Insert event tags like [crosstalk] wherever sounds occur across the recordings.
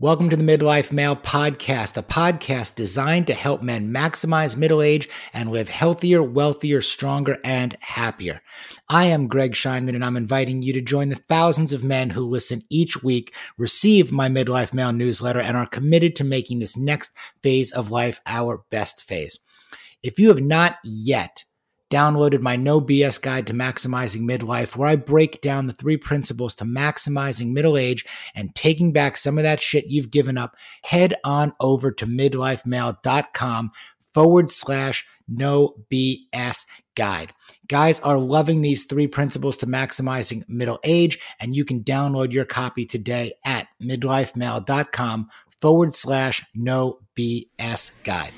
Welcome to the Midlife Male Podcast, a podcast designed to help men maximize middle age and live healthier, wealthier, stronger, and happier. I am Greg Scheinman, and I'm inviting you to join the thousands of men who listen each week, receive my Midlife Male newsletter, and are committed to making this next phase of life our best phase. If you have not yet downloaded my No BS guide to maximizing midlife, where I break down the three principles to maximizing middle age and taking back some of that shit you've given up. Head on over to midlifemale.com forward slash no BS guide. Guys are loving these three principles to maximizing middle age, and you can download your copy today at midlifemale.com forward slash no BS guide.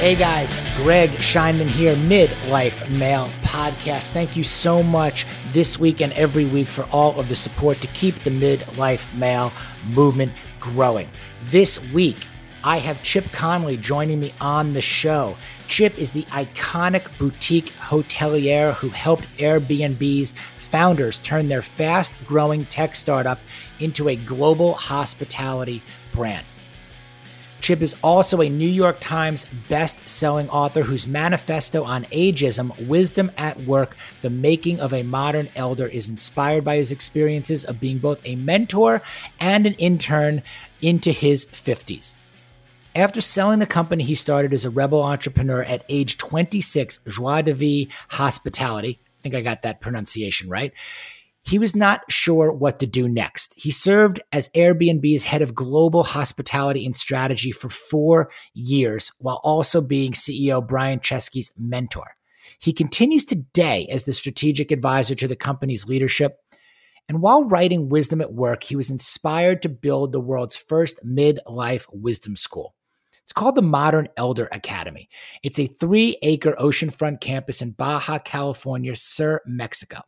Hey guys, Greg Scheinman here, Midlife Male Podcast. Thank you so much this week and every week for all of the support to keep the Midlife Male movement growing. This week, I have Chip Conley joining me on the show. Chip is the iconic boutique hotelier who helped Airbnb's founders turn their fast growing tech startup into a global hospitality brand. Chip is also a New York Times best-selling author whose manifesto on ageism, Wisdom at Work: The Making of a Modern Elder is inspired by his experiences of being both a mentor and an intern into his 50s. After selling the company he started as a rebel entrepreneur at age 26, Joie de Vie Hospitality, I think I got that pronunciation right he was not sure what to do next. He served as Airbnb's head of global hospitality and strategy for four years, while also being CEO Brian Chesky's mentor. He continues today as the strategic advisor to the company's leadership. And while writing Wisdom at Work, he was inspired to build the world's first midlife wisdom school. It's called the Modern Elder Academy. It's a three acre oceanfront campus in Baja California, Sur, Mexico.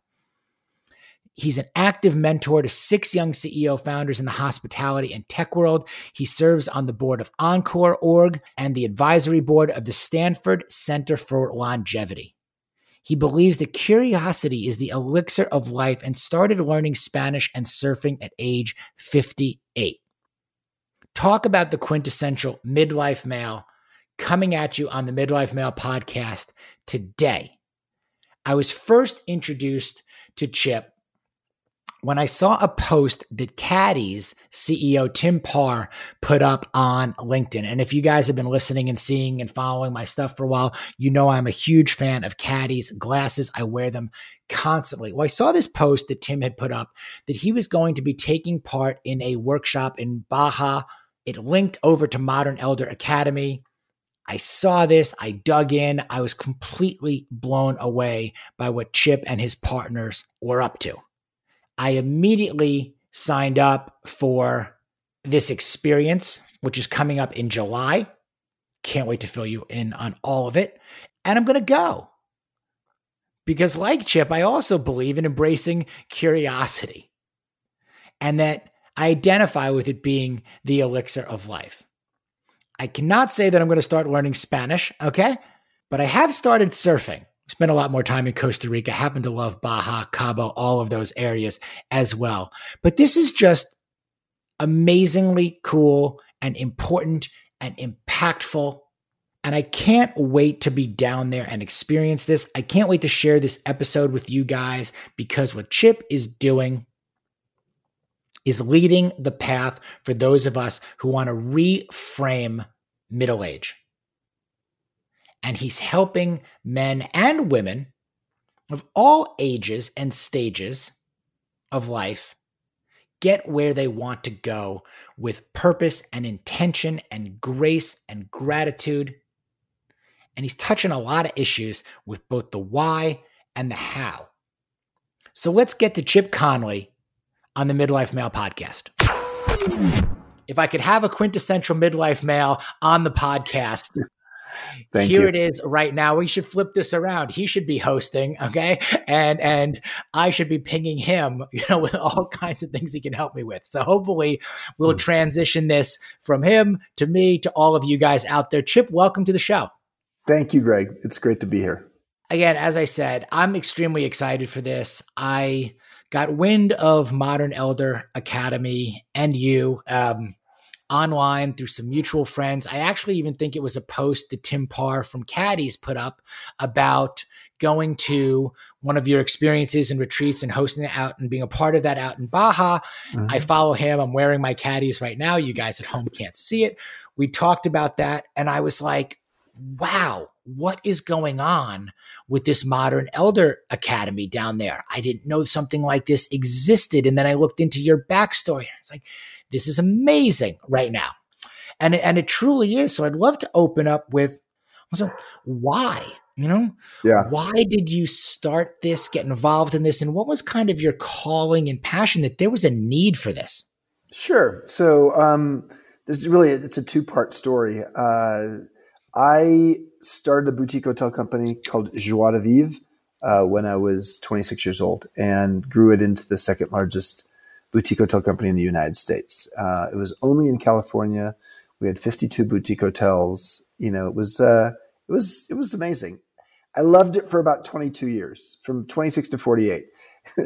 He's an active mentor to six young CEO founders in the hospitality and tech world. He serves on the board of Encore Org and the advisory board of the Stanford Center for Longevity. He believes that curiosity is the elixir of life and started learning Spanish and surfing at age 58. Talk about the quintessential midlife male coming at you on the Midlife Male podcast today. I was first introduced to Chip when I saw a post that Caddis CEO Tim Parr put up on LinkedIn, and if you guys have been listening and seeing and following my stuff for a while, you know I'm a huge fan of Caddis glasses. I wear them constantly. Well, I saw this post that Tim had put up that he was going to be taking part in a workshop in Baja. It linked over to Modern Elder Academy. I saw this, I dug in, I was completely blown away by what Chip and his partners were up to. I immediately signed up for this experience, which is coming up in July. Can't wait to fill you in on all of it. And I'm going to go. Because, like Chip, I also believe in embracing curiosity and that I identify with it being the elixir of life. I cannot say that I'm going to start learning Spanish, okay? But I have started surfing spent a lot more time in Costa Rica, happen to love Baja, Cabo, all of those areas as well. But this is just amazingly cool and important and impactful. And I can't wait to be down there and experience this. I can't wait to share this episode with you guys because what Chip is doing is leading the path for those of us who want to reframe middle age and he's helping men and women of all ages and stages of life get where they want to go with purpose and intention and grace and gratitude. And he's touching a lot of issues with both the why and the how. So let's get to Chip Conley on the Midlife Male podcast. If I could have a quintessential midlife male on the podcast, Thank Here you. it is right now. We should flip this around. He should be hosting, okay? And and I should be pinging him, [laughs] you know, with all kinds of things he can help me with. So hopefully we'll mm. transition this from him to me to all of you guys out there. Chip, welcome to the show. Thank you, Greg. It's great to be here. Again, as I said, I'm extremely excited for this. I got wind of Modern Elder Academy and you. Um, online through some mutual friends. I actually even think it was a post that Tim Parr from Caddis put up about going to one of your experiences and retreats and hosting it out and being a part of that out in Baja. Mm-hmm. I follow him. I'm wearing my Caddis right now. You guys at home can't see it. We talked about that and I was like, wow, what is going on with this modern elder academy down there? I didn't know something like this existed. And then I looked into your backstory and it's like, this is amazing right now. And it, and it truly is. So I'd love to open up with so why, you know, yeah. Why did you start this, get involved in this? And what was kind of your calling and passion that there was a need for this? Sure. So, um, this is really, it's a two part story. Uh, I started a boutique hotel company called Joie de Vivre uh, when I was 26 years old and grew it into the second largest boutique hotel company in the United States. Uh, it was only in California. We had 52 boutique hotels. You know, it was uh, it was it was amazing. I loved it for about 22 years, from 26 to 48.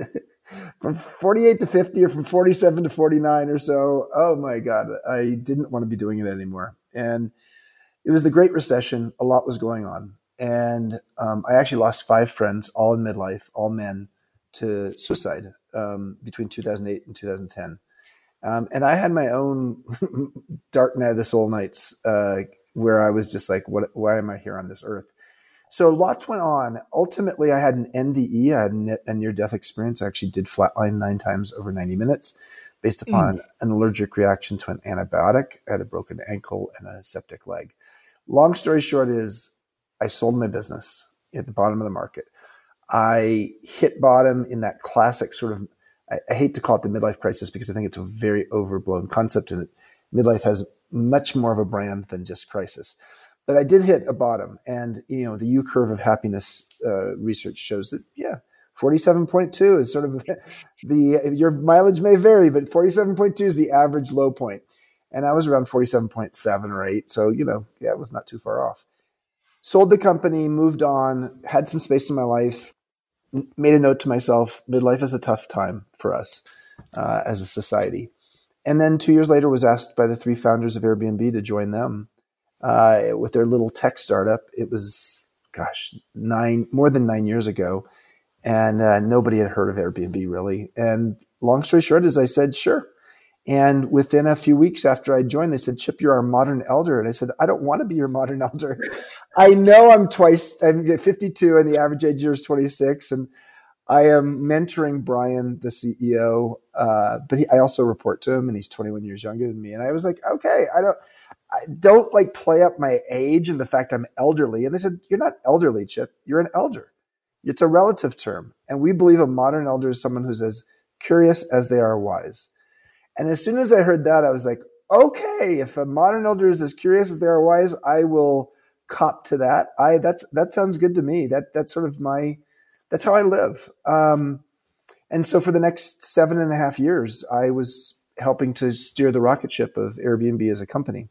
[laughs] from 48 to 50 or from 47 to 49 or so. Oh my God, I didn't want to be doing it anymore. And it was the Great Recession. A lot was going on. And um, I actually lost five friends, all in midlife, all men, to suicide um, between 2008 and 2010. Um, and I had my own [laughs] dark night of the soul nights uh, where I was just like, what, why am I here on this earth? So lots went on. Ultimately, I had an NDE, I had a near death experience. I actually did flatline nine times over 90 minutes based hmm. upon mm. an allergic reaction to an antibiotic. I had a broken ankle and a septic leg. Long story short is I sold my business at the bottom of the market. I hit bottom in that classic sort of, I, I, hate to call it the midlife crisis because I think it's a very overblown concept and midlife has much more of a brand than just crisis. But I did hit a bottom and, you know, the U curve of happiness uh, research shows that, yeah, 47.2 is sort of [laughs] the, your mileage may vary, but 47.2 is the average low point. And I was around 47.7 or 8. So, you know, yeah, it was not too far off. Sold the company, moved on, had some space in my life, made a note to myself midlife is a tough time for us uh, as a society. And then two years later, was asked by the three founders of Airbnb to join them uh, with their little tech startup. It was, gosh, nine more than nine years ago, and uh, nobody had heard of Airbnb really. And long story short, is I said, sure. And within a few weeks after I joined, they said, Chip, you're our modern elder. And I said, I don't want to be your modern [laughs] elder. I know I'm twice, I'm 52 and the average age here is 26. And I am mentoring Brian, the CEO, uh, but he, I also report to him and he's 21 years younger than me. And I was like, okay, I don't, I don't like play up my age and the fact I'm elderly. And they said, you're not elderly, Chip. You're an elder. It's a relative term. And we believe a modern elder is someone who's as curious as they are wise. And as soon as I heard that, I was like, okay, if a modern elder is as curious as they are wise, I will cop to that. I that's that sounds good to me. That that's sort of my that's how I live. Um, and so for the next seven and a half years, I was helping to steer the rocket ship of Airbnb as a company,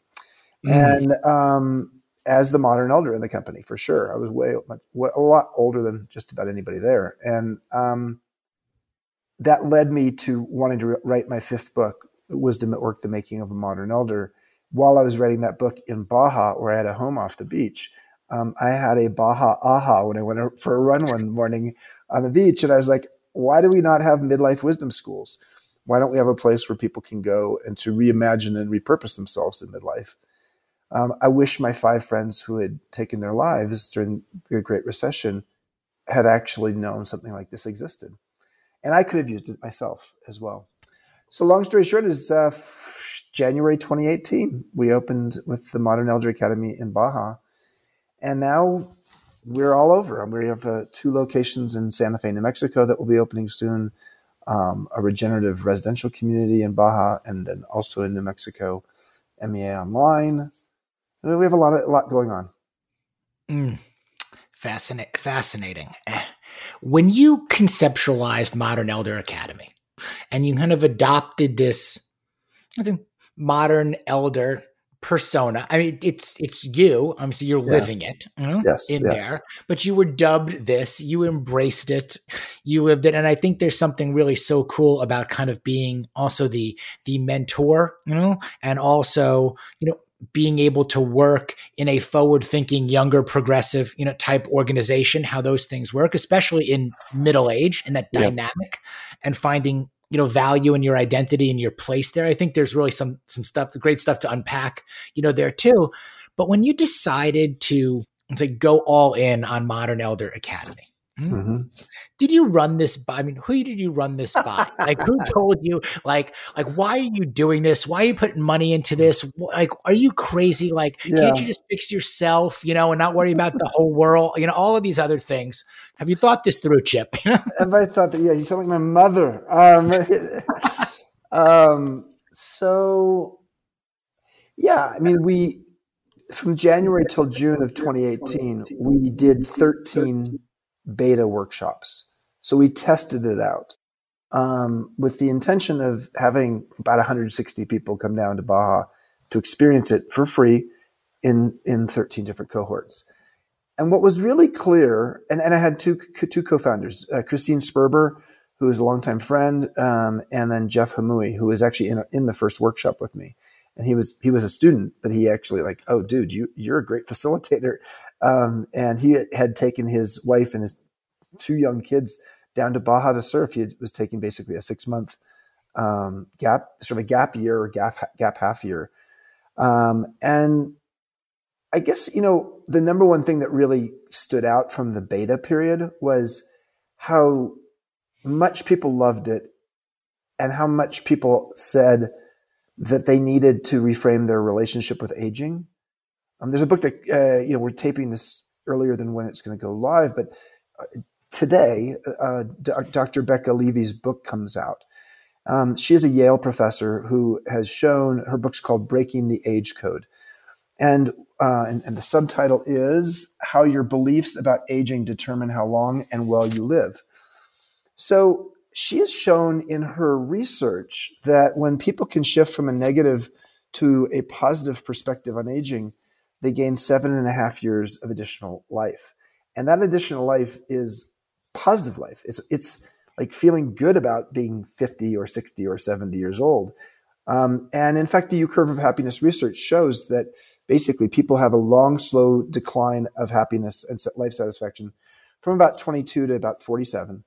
mm. and um, as the modern elder in the company for sure. I was way a lot older than just about anybody there, and um, that led me to wanting to write my fifth book, Wisdom at Work: The Making of a Modern Elder. While I was writing that book in Baja, where I had a home off the beach, um, I had a Baja aha when I went for a run one morning on the beach, and I was like, "Why do we not have midlife wisdom schools? Why don't we have a place where people can go and to reimagine and repurpose themselves in midlife?" Um, I wish my five friends who had taken their lives during the Great Recession had actually known something like this existed and I could have used it myself as well. So, long story short, is uh, January 2018, we opened with the Modern Elder Academy in Baja, and now we're all over. We have uh, two locations in Santa Fe, New Mexico, that will be opening soon. Um, a regenerative residential community in Baja, and then also in New Mexico, MEA Online. We have a lot of a lot going on. Mm. Fascinating. Eh. When you conceptualized Modern Elder Academy and you kind of adopted this modern elder persona. I mean, it's it's you. I'm so you're yeah. living it you know, yes, in yes. there. But you were dubbed this. You embraced it. You lived it, and I think there's something really so cool about kind of being also the the mentor, you know, and also you know being able to work in a forward thinking younger progressive you know type organization how those things work especially in middle age and that dynamic and finding you know value in your identity and your place there. I think there's really some some stuff great stuff to unpack you know there too. But when you decided to to go all in on modern elder academy mm-hmm. Did you run this by? I mean, who did you run this by? like, who [laughs] told you? Like, like, why are you doing this? Why are you putting money into this? Like, are you crazy? Like, yeah. can't you just fix yourself? You know, and not worry about the whole world. You know, all of these other things. Have you thought this through, Chip? [laughs] Have I thought that? Yeah, you sound like my mother. Um, [laughs] um, so, yeah, I mean, we from January till June of 2018, we did 13 beta workshops. So we tested it out um, with the intention of having about 160 people come down to Baja to experience it for free in, in 13 different cohorts. And what was really clear, and, and I had two, two co-founders, uh, Christine Sperber, who is a longtime friend, um, and then Jeff Hamui, who was actually in, in the first workshop with me. And he was he was a student, but he actually like, oh, dude, you you're a great facilitator. Um, and he had taken his wife and his two young kids down to Baja to surf. He was taking basically a six month um, gap, sort of a gap year or gap gap half year. Um, and I guess you know the number one thing that really stood out from the beta period was how much people loved it, and how much people said that they needed to reframe their relationship with aging. Um, there's a book that uh, you know we're taping this earlier than when it's going to go live, but uh, today, uh, Dr. Becca Levy's book comes out. Um, she is a Yale professor who has shown her book's called Breaking the Age Code. And, uh, and, and the subtitle is How Your Beliefs About Aging Determine How Long and Well You Live. So she has shown in her research that when people can shift from a negative to a positive perspective on aging, they gain seven and a half years of additional life. And that additional life is positive life. It's it's like feeling good about being 50 or 60 or 70 years old. Um, and in fact, the U curve of happiness research shows that basically people have a long, slow decline of happiness and life satisfaction from about 22 to about 47.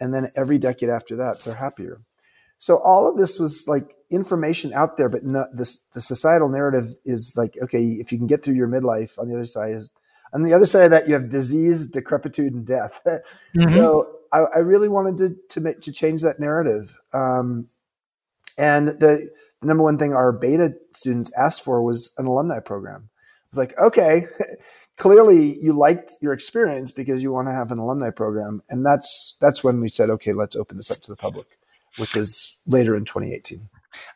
And then every decade after that, they're happier. So all of this was like information out there, but not this, the societal narrative is like, okay, if you can get through your midlife on the other side is on the other side of that, you have disease, decrepitude, and death. [laughs] Mm-hmm. So I, I, really wanted to to, make, to change that narrative. Um, and the, the, number one thing our beta students asked for was an alumni program. I was like, okay, [laughs] clearly you liked your experience because you want to have an alumni program, and that's that's when we said, okay, let's open this up to the public, which was later in 2018.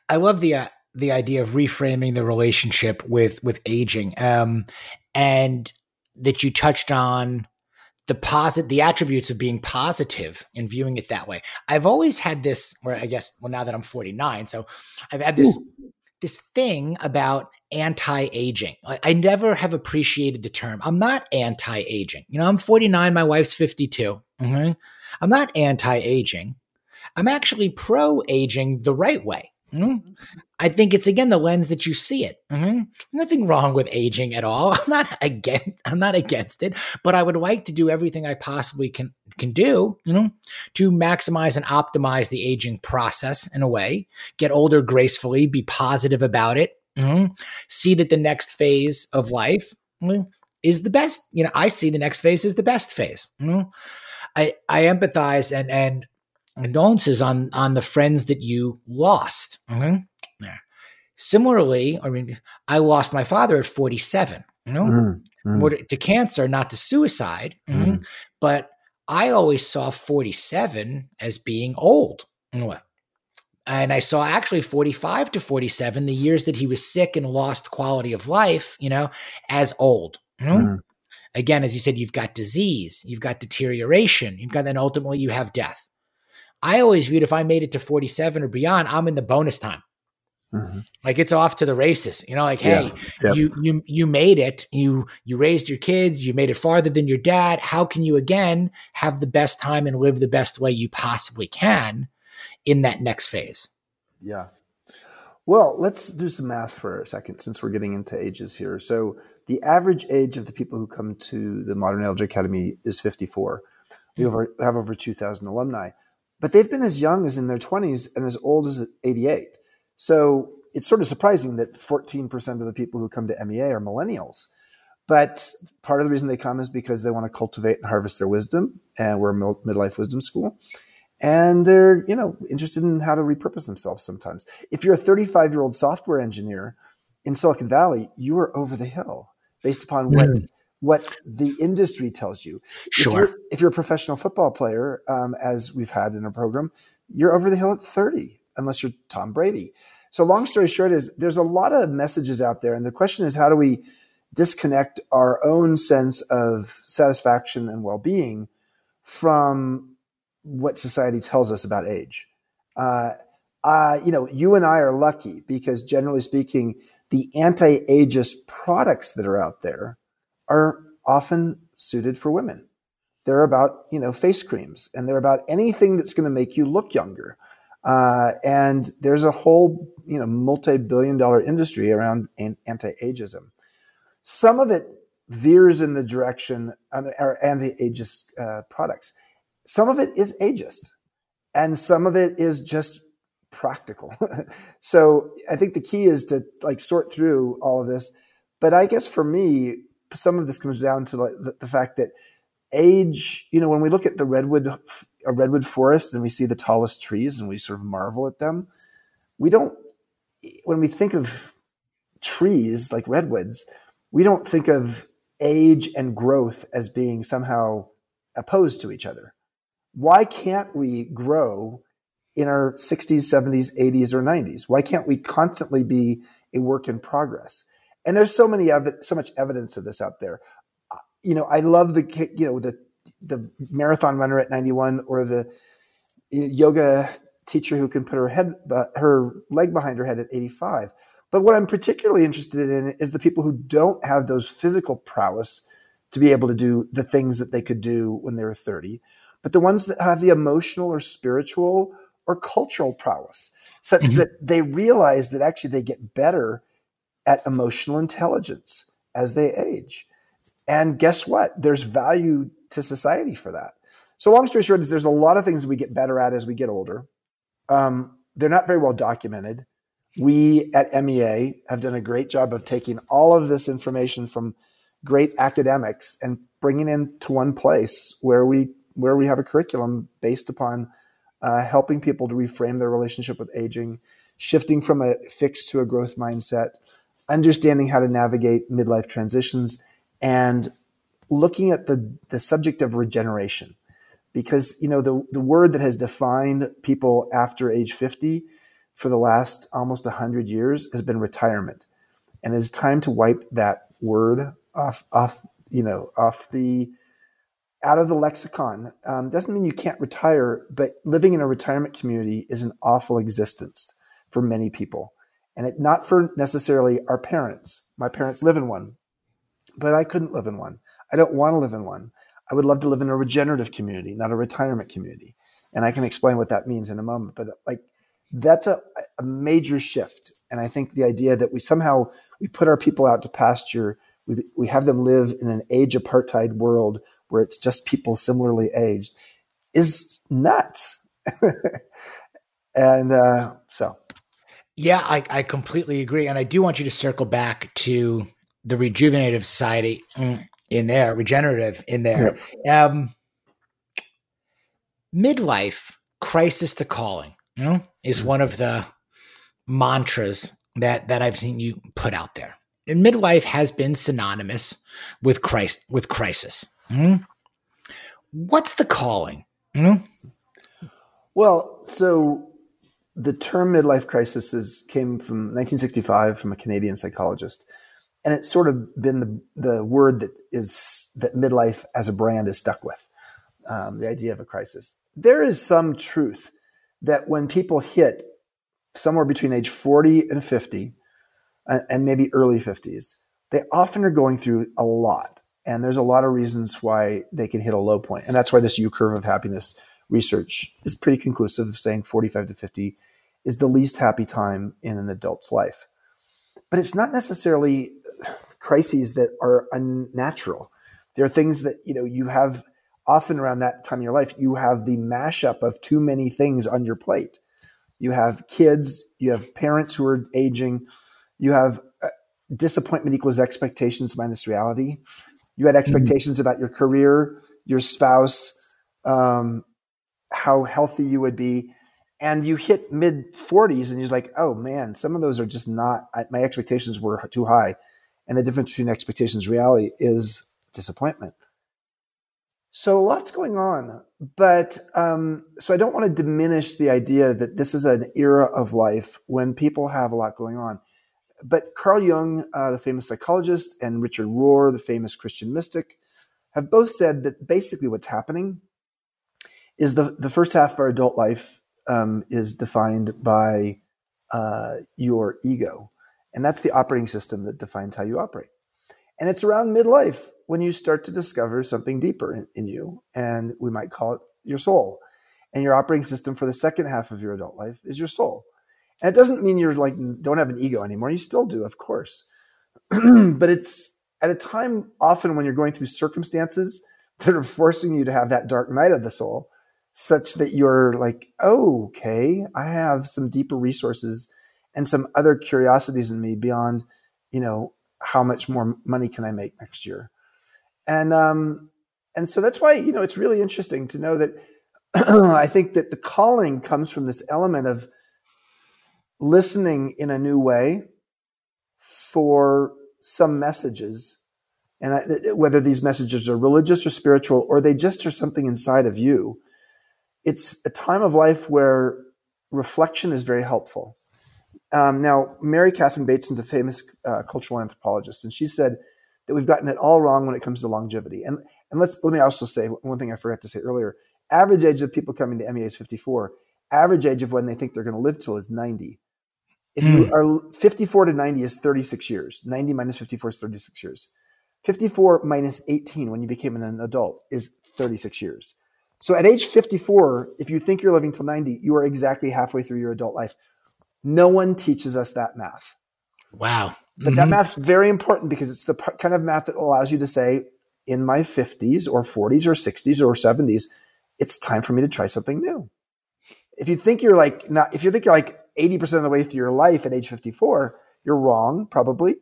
I love the. Uh, the idea of reframing the relationship with with aging um, and that you touched on the posit the attributes of being positive and viewing it that way. I've always had this where I guess well now that I'm 49, so I've had this Ooh. this thing about anti-aging. I never have appreciated the term. I'm not anti-aging. You know, I'm 49, my wife's 52. Mm-hmm. I'm not anti-aging. I'm actually pro-aging the right way. Mm-hmm. I think it's again the lens that you see it. Mm-hmm. Nothing wrong with aging at all. [laughs] I'm not against. I'm not against it, but I would like to do everything I possibly can can do, you know, to maximize and optimize the aging process in a way. Get older gracefully. Be positive about it. Mm-hmm. See that the next phase of life is the best. You know, I see the next phase is the best phase. I I empathize and and condolences on on the friends that you lost. Mm-hmm. Yeah. Similarly, I mean, I lost my father at 47. You know, mm-hmm. to cancer, not to suicide. Mm-hmm. But I always saw 47 as being old. And I saw actually 45 to 47, the years that he was sick and lost quality of life, you know, as old. You know? again, as you said, you've got disease, you've got deterioration, you've got then ultimately you have death. I always viewed if I made it to 47 or beyond, I'm in the bonus time. Mm-hmm. Like it's off to the races, you know. Like, hey, yeah. you you you made it. You you raised your kids. You made it farther than your dad. How can you again have the best time and live the best way you possibly can in that next phase? Yeah. Well, let's do some math for a second, since we're getting into ages here. So, the average age of the people who come to the Modern Age Academy is 54. We mm-hmm. have over 2,000 alumni, but they've been as young as in their 20s and as old as 88. So it's sort of surprising that 14% of the people who come to MEA are millennials. But part of the reason they come is because they want to cultivate and harvest their wisdom, and we're a midlife wisdom school. And they're, you know, interested in how to repurpose themselves sometimes. If you're a 35 year old software engineer in Silicon Valley, you are over the hill based upon what mm. What the industry tells you. Sure. If you're, if you're a professional football player, um, as we've had in our program, you're over the hill at 30, unless you're Tom Brady. So long story short is there's a lot of messages out there. And the question is, how do we disconnect our own sense of satisfaction and well-being from what society tells us about age? Uh, uh, you know, you and I are lucky because generally speaking, the anti-ageist products that are out there are often suited for women. They're about, you know, face creams and they're about anything that's going to make you look younger. Uh, and there's a whole, you know, multi-billion dollar industry around anti-ageism. Some of it veers in the direction of anti-ageist uh, products. Some of it is ageist, and some of it is just practical. [laughs] so I think the key is to like sort through all of this. But I guess for me, some of this comes down to like the, the fact that age, you know, when we look at the redwood, a redwood forest and we see the tallest trees and we sort of marvel at them, we don't, when we think of trees like redwoods, we don't think of age and growth as being somehow opposed to each other. Why can't we grow in our 60s, 70s, 80s, or 90s? Why can't we constantly be a work in progress? And there's so many ev- so much evidence of this out there you know, I love the you know the the marathon runner at 91 or the yoga teacher who can put her head her leg behind her head at 85. But what I'm particularly interested in is the people who don't have those physical prowess to be able to do the things that they could do when they were 30, but the ones that have the emotional or spiritual or cultural prowess, such mm-hmm. that they realize that actually they get better at emotional intelligence as they age. And guess what? There's value to society for that. So long story short is there's a lot of things we get better at as we get older. Um, they're not very well documented. We at MEA have done a great job of taking all of this information from great academics and bringing it to one place where we where we have a curriculum based upon uh, helping people to reframe their relationship with aging, shifting from a fixed to a growth mindset, understanding how to navigate midlife transitions, and looking at the, the subject of regeneration. Because, you know, the, the word that has defined people after age 50 for the last almost 100 years has been retirement. And it's time to wipe that word off, off you know, off the, out of the lexicon. Um, doesn't mean you can't retire, but living in a retirement community is an awful existence for many people. And it not for necessarily our parents. My parents live in one but I couldn't live in one. I don't want to live in one. I would love to live in a regenerative community, not a retirement community. And I can explain what that means in a moment. But like that's a, a major shift. And I think the idea that we somehow we put our people out to pasture, we, we have them live in an age apartheid world where it's just people similarly aged is nuts. [laughs] and uh, so. Yeah, I, I completely agree. And I do want you to circle back to the rejuvenative society mm, in there, regenerative in there. Yeah. Um, midlife crisis to calling, you know, is mm-hmm. one of the mantras that that I've seen you put out there. And midlife has been synonymous with Christ with crisis. Mm-hmm. What's the calling? Mm-hmm. Well, so the term midlife crisis is, came from 1965 from a Canadian psychologist and it's sort of been the the word that is that midlife as a brand is stuck with um, the idea of a crisis. There is some truth that when people hit somewhere between age 40 and 50, and maybe early 50s, they often are going through a lot. And there's a lot of reasons why they can hit a low. And that's why this U curve of happiness research is pretty conclusive of saying 45 to 50 is the least happy time in an adult's life. But it's not necessarily crises that are unnatural. There are things that, you know, you have often around that time in your life, you have the mashup of too many things on your plate. You have kids, you have parents who are aging, you have uh, disappointment equals expectations minus reality. You had mm-hmm. expectations mm-hmm. about your career, your spouse, um, how healthy you would be. And you hit mid 40s and you're like, oh man, some of those are just not, my expectations were too high. And the difference between expectations reality is disappointment. So a lots going on, but um, so I don't want to diminish the idea that this is an era of life when people have a lot going on. But Carl Jung, uh, the famous psychologist, and Richard Rohr, the famous Christian mystic, have both said that basically what's happening is the the first half of our adult life um, is defined by uh, your ego, and that's the operating system that defines how you operate. And it's around midlife when you start to discover something deeper in, in, you, and we might call it your soul. And your operating system for the second half of your adult life is your soul. And it doesn't mean you're like don't have an ego anymore. You still do, of course. [clears throat] but it's at a time often when you're going through circumstances that are forcing you to have that dark night of the soul, such that you're like, oh, okay, I have some deeper resources and some other curiosities in me beyond, you know, how much more money can I make next year? And um, and so that's why you know it's really interesting to know that [clears throat] I think that the calling comes from this element of listening in a new way for some messages, and I, whether these messages are religious or spiritual, or they just are something inside of you. It's a time of life where reflection is very helpful. Um, now, Mary Catherine Bateson's a famous uh, cultural anthropologist, and she said that we've gotten it all wrong when it comes to longevity. And and let's let me also say one thing I forgot to say earlier: average age of people coming to MEA is 54. Average age of when they think they're going to live till is 90. If mm. you hmm. are 54 to 90 is 36 years. 90 minus 54 is 36 years. 54 minus 18 when you became an adult is 36 years. So at age 54, if you think you're living till 90, you are exactly halfway through your adult life. No one teaches us that math. Wow. But mm-hmm. that math's very important because it's the kind of math that allows you to say, in my 50s or 40s or 60s or 70s, it's time for me to try something new. If you think you're like not, if you think you're like 80% of the way through your life at age 54, you're wrong, probably,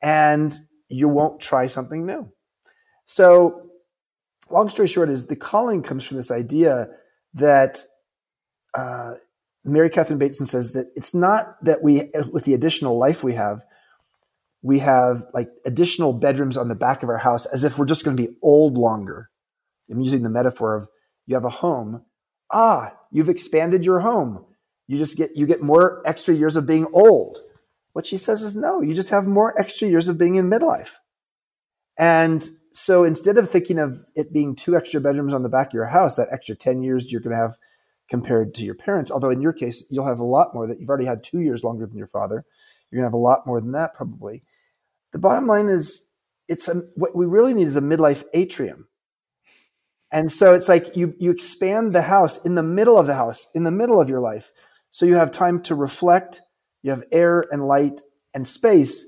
and you won't try something new. So, long story short, is the calling comes from this idea that uh, Mary Catherine Bateson says that it's not that we, with the additional life we have, we have like additional bedrooms on the back of our house as if we're just going to be old longer. I'm using the metaphor of you have a home. Ah, you've expanded your home. You just get you get more extra years of being old. What she says is no, you just have more extra years of being in midlife. And so instead of thinking of it being two extra bedrooms on the back of your house, that extra 10 years you're going to have compared to your parents. Although in your case, you'll have a lot more that you've already had two years longer than your father. You're going to have a lot more than that probably. The bottom line is it's a, what we really need is a midlife atrium. And so it's like you, you expand the house in the middle of the house, in the middle of your life. So you have time to reflect, you have air and light and space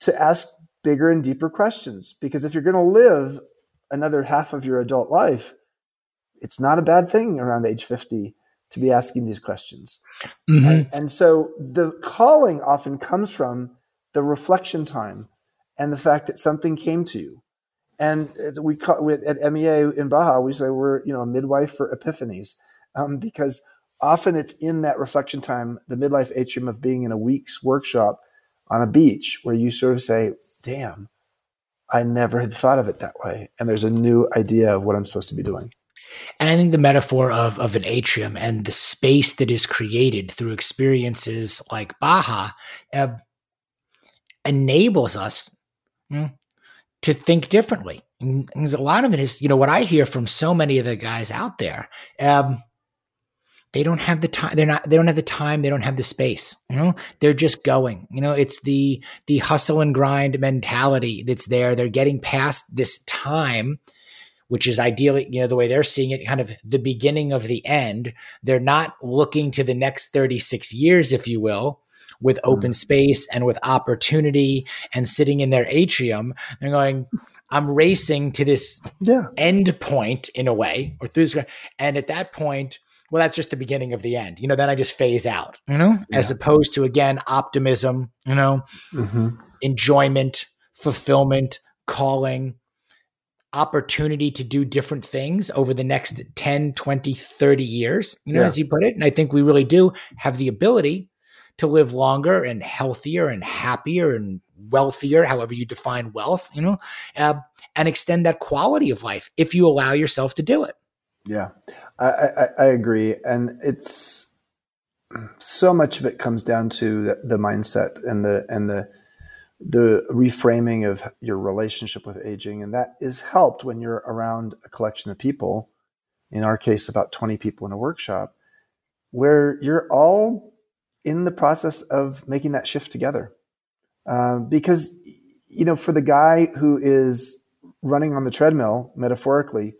to ask bigger and deeper questions. Because if you're going to live another half of your adult life, it's not a bad thing around age 50 to be asking these questions. Mm-hmm. And, and, so the calling often comes from the reflection time and the fact that something came to you. And we call at MEA in Baja, we say we're, you know, a midwife for epiphanies um, because often it's in that reflection time, the midlife atrium of being in a week's workshop on a beach where you sort of say, damn, I never had thought of it that way. And there's a new idea of what I'm supposed to be doing. And I think the metaphor of, of an atrium and the space that is created through experiences like Baja uh, enables us know, to think differently. And a lot of it is, you know, what I hear from so many of the guys out there. Um, they don't have the time they're not they don't have the time they don't have the space you know? They're just going you know? It's the the hustle and grind mentality that's there. They're getting past this time which is ideally you know the way they're seeing it kind of the beginning of the end. They're not looking to the next 36 years if you will with mm. open space and with opportunity and sitting in their atrium. They're going i'm racing to this yeah. end point in a way or through this and at that point well, that's just the beginning of the end. You know, then I just phase out, you know, yeah. as opposed to, again, optimism, you know, mm-hmm. enjoyment, fulfillment, calling, opportunity to do different things over the next 10, 20, 30 years, you know, yeah. as you put it. And I think we really do have the ability to live longer and healthier and happier and wealthier, however you define wealth, you know, uh, and extend that quality of life if you allow yourself to do it. Yeah. I, I, I agree, and it's so much of it comes down to the, the mindset and the and the the reframing of your relationship with aging, and that is helped when you're around a collection of people. In our case, about twenty people in a workshop, where you're all in the process of making that shift together. Um, because you know, for the guy who is running on the treadmill, metaphorically,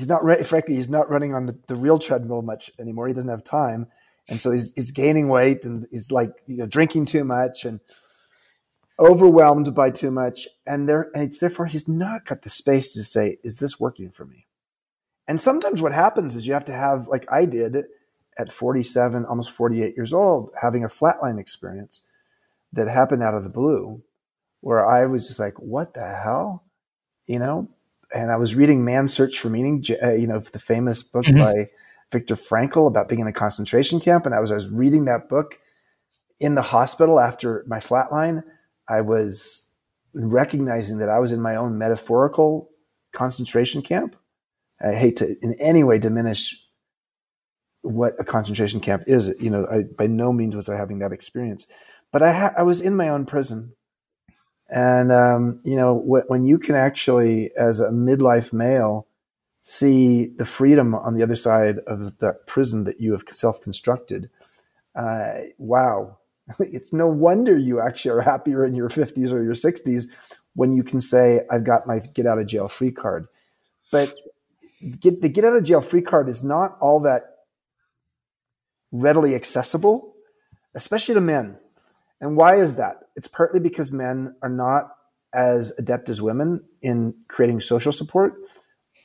he's not re- frankly he's not running on the, the real treadmill much anymore. He doesn't have time, and so he's he's gaining weight and he's like you know drinking too much and overwhelmed by too much, and there and it's therefore he's not got the space to say, is this working for me? And sometimes what happens is you have to have like I did at 47, almost 48 years old, having a flatline experience that happened out of the blue, where I was just like, what the hell? You know, and I was reading Man's Search for Meaning, uh, you know, the famous book mm-hmm. by Viktor Frankl about being in a concentration camp. And I was, I was reading that book in the hospital after my flatline. I was recognizing that I was in my own metaphorical concentration camp. I hate to in any way diminish what a concentration camp is. You know, I, by no means was I having that experience, but I, ha- I was in my own prison and, um, you know, wh- when you can actually, as a midlife male, see the freedom on the other side of that prison that you have self constructed, uh, wow. [laughs] It's no wonder you actually are happier in your 50s or your 60s when you can say, I've got my get out of jail free card. But get, the get out of jail free card is not all that readily accessible, especially to men. And why is that? It's partly because men are not as adept as women in creating social support.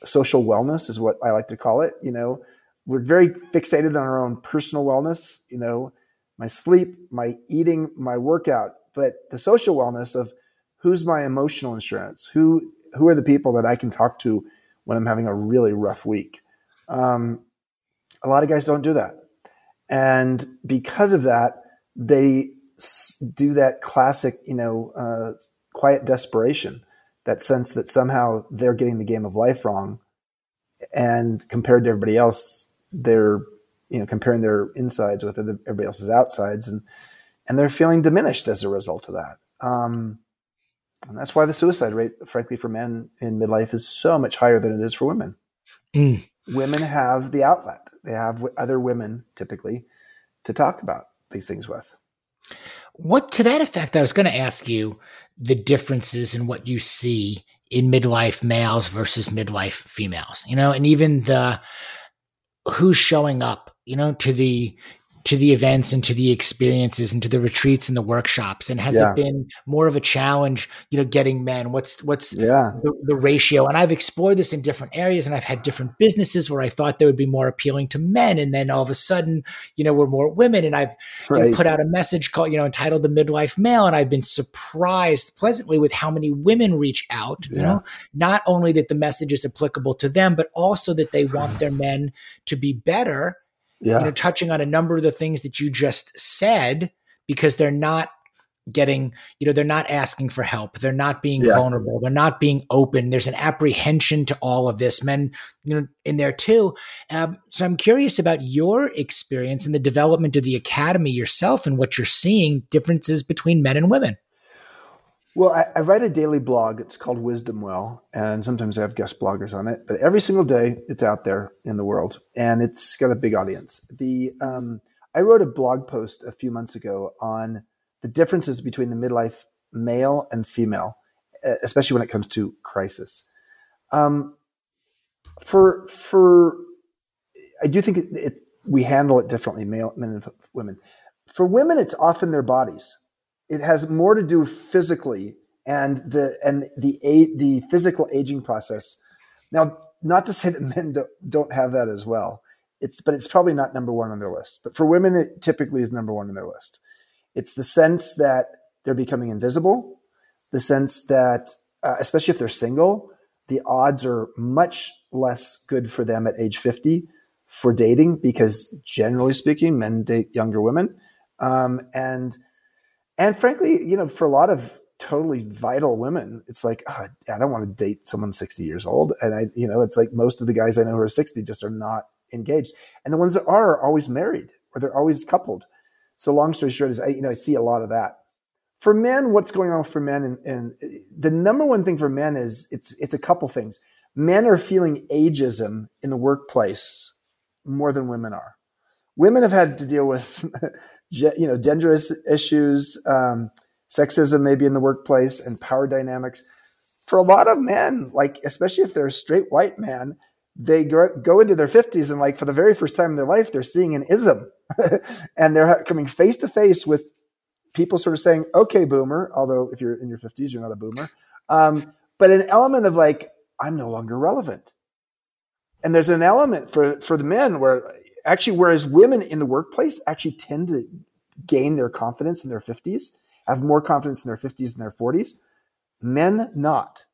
Social wellness is what I like to call it. You know, we're very fixated on our own personal wellness, you know, my sleep, my eating, my workout, but the social wellness of who's my emotional insurance? Who who are the people that I can talk to when I'm having a really rough week? Um, a lot of guys don't do that. And because of that, they do that classic, you know, uh, quiet desperation, that sense that somehow they're getting the game of life wrong, and compared to everybody else, they're you know comparing their insides with everybody else's outsides, and and they're feeling diminished as a result of that. Um, and that's why the suicide rate, frankly, for men in midlife is so much higher than it is for women. Mm. Women have the outlet; they have other women typically to talk about these things with. What to that effect, I was going to ask you the differences in what you see in midlife males versus midlife females, you know, and even the who's showing up, you know, to the to the events and to the experiences and to the retreats and the workshops and has yeah. it been more of a challenge you know getting men what's what's yeah. the, the, ratio and i've explored this in different areas and i've had different businesses where i thought they would be more appealing to men and then all of a sudden you know we're more women and i've right. you know, put out a message called you know entitled the midlife male and i've been surprised pleasantly with how many women reach out yeah. you know not only that the message is applicable to them but also that they want their men to be better yeah. you know, touching on a number of the things that you just said because they're not getting, you know, they're not asking for help. They're not being yeah. vulnerable. They're not being open. There's an apprehension to all of this. Men, you know, in there too. Um, so I'm curious about your experience in the development of the academy yourself and what you're seeing differences between men and women. Well, I, I, write a daily blog. It's called Wisdom Well, and sometimes I have guest bloggers on it. But every single day, it's out there in the world, and it's got a big audience. The um, I wrote a blog post a few months ago on the differences between the midlife male and female, especially when it comes to crisis. Um, for for, I do think it, it, we handle it differently, male men and women. For women, it's often their bodies it has more to do physically and the and the the physical aging process. Now, not to say that [laughs] men don't, don't have that as well. It's but it's probably not number one on their list. But for women, it typically is number one on their list. It's the sense that they're becoming invisible, the sense that uh, especially if they're single, the odds are much less good for them at age 50 for dating because generally speaking, men date younger women. Um, and and frankly, you know, for a lot of totally vital women, it's like, oh, I don't want to date someone 60 years old. And I, you know, it's like most of the guys I know who are 60 just are not engaged. And the ones that are are always married or they're always coupled. So long story short is I, you know, I see a lot of that. For men, what's going on for men and, and uh, the number one thing for men is it's it's a couple things. Men are feeling ageism in the workplace more than women are. Women have had to deal with [laughs] you know, gender issues, um, sexism maybe in the workplace, and power dynamics. For a lot of men, like especially if they're a straight white man, they go into their 50s and like for the very first time in their life, they're seeing an ism, [laughs] and they're coming face to face with people sort of saying, "Okay, boomer." Although if you're in your 50s, you're not a boomer. Um, but an element of like, I'm no longer relevant. And there's an element for for the men where actually, whereas women in the workplace actually tend to gain their confidence in their 50s, have more confidence in their 50s than their 40s, men not.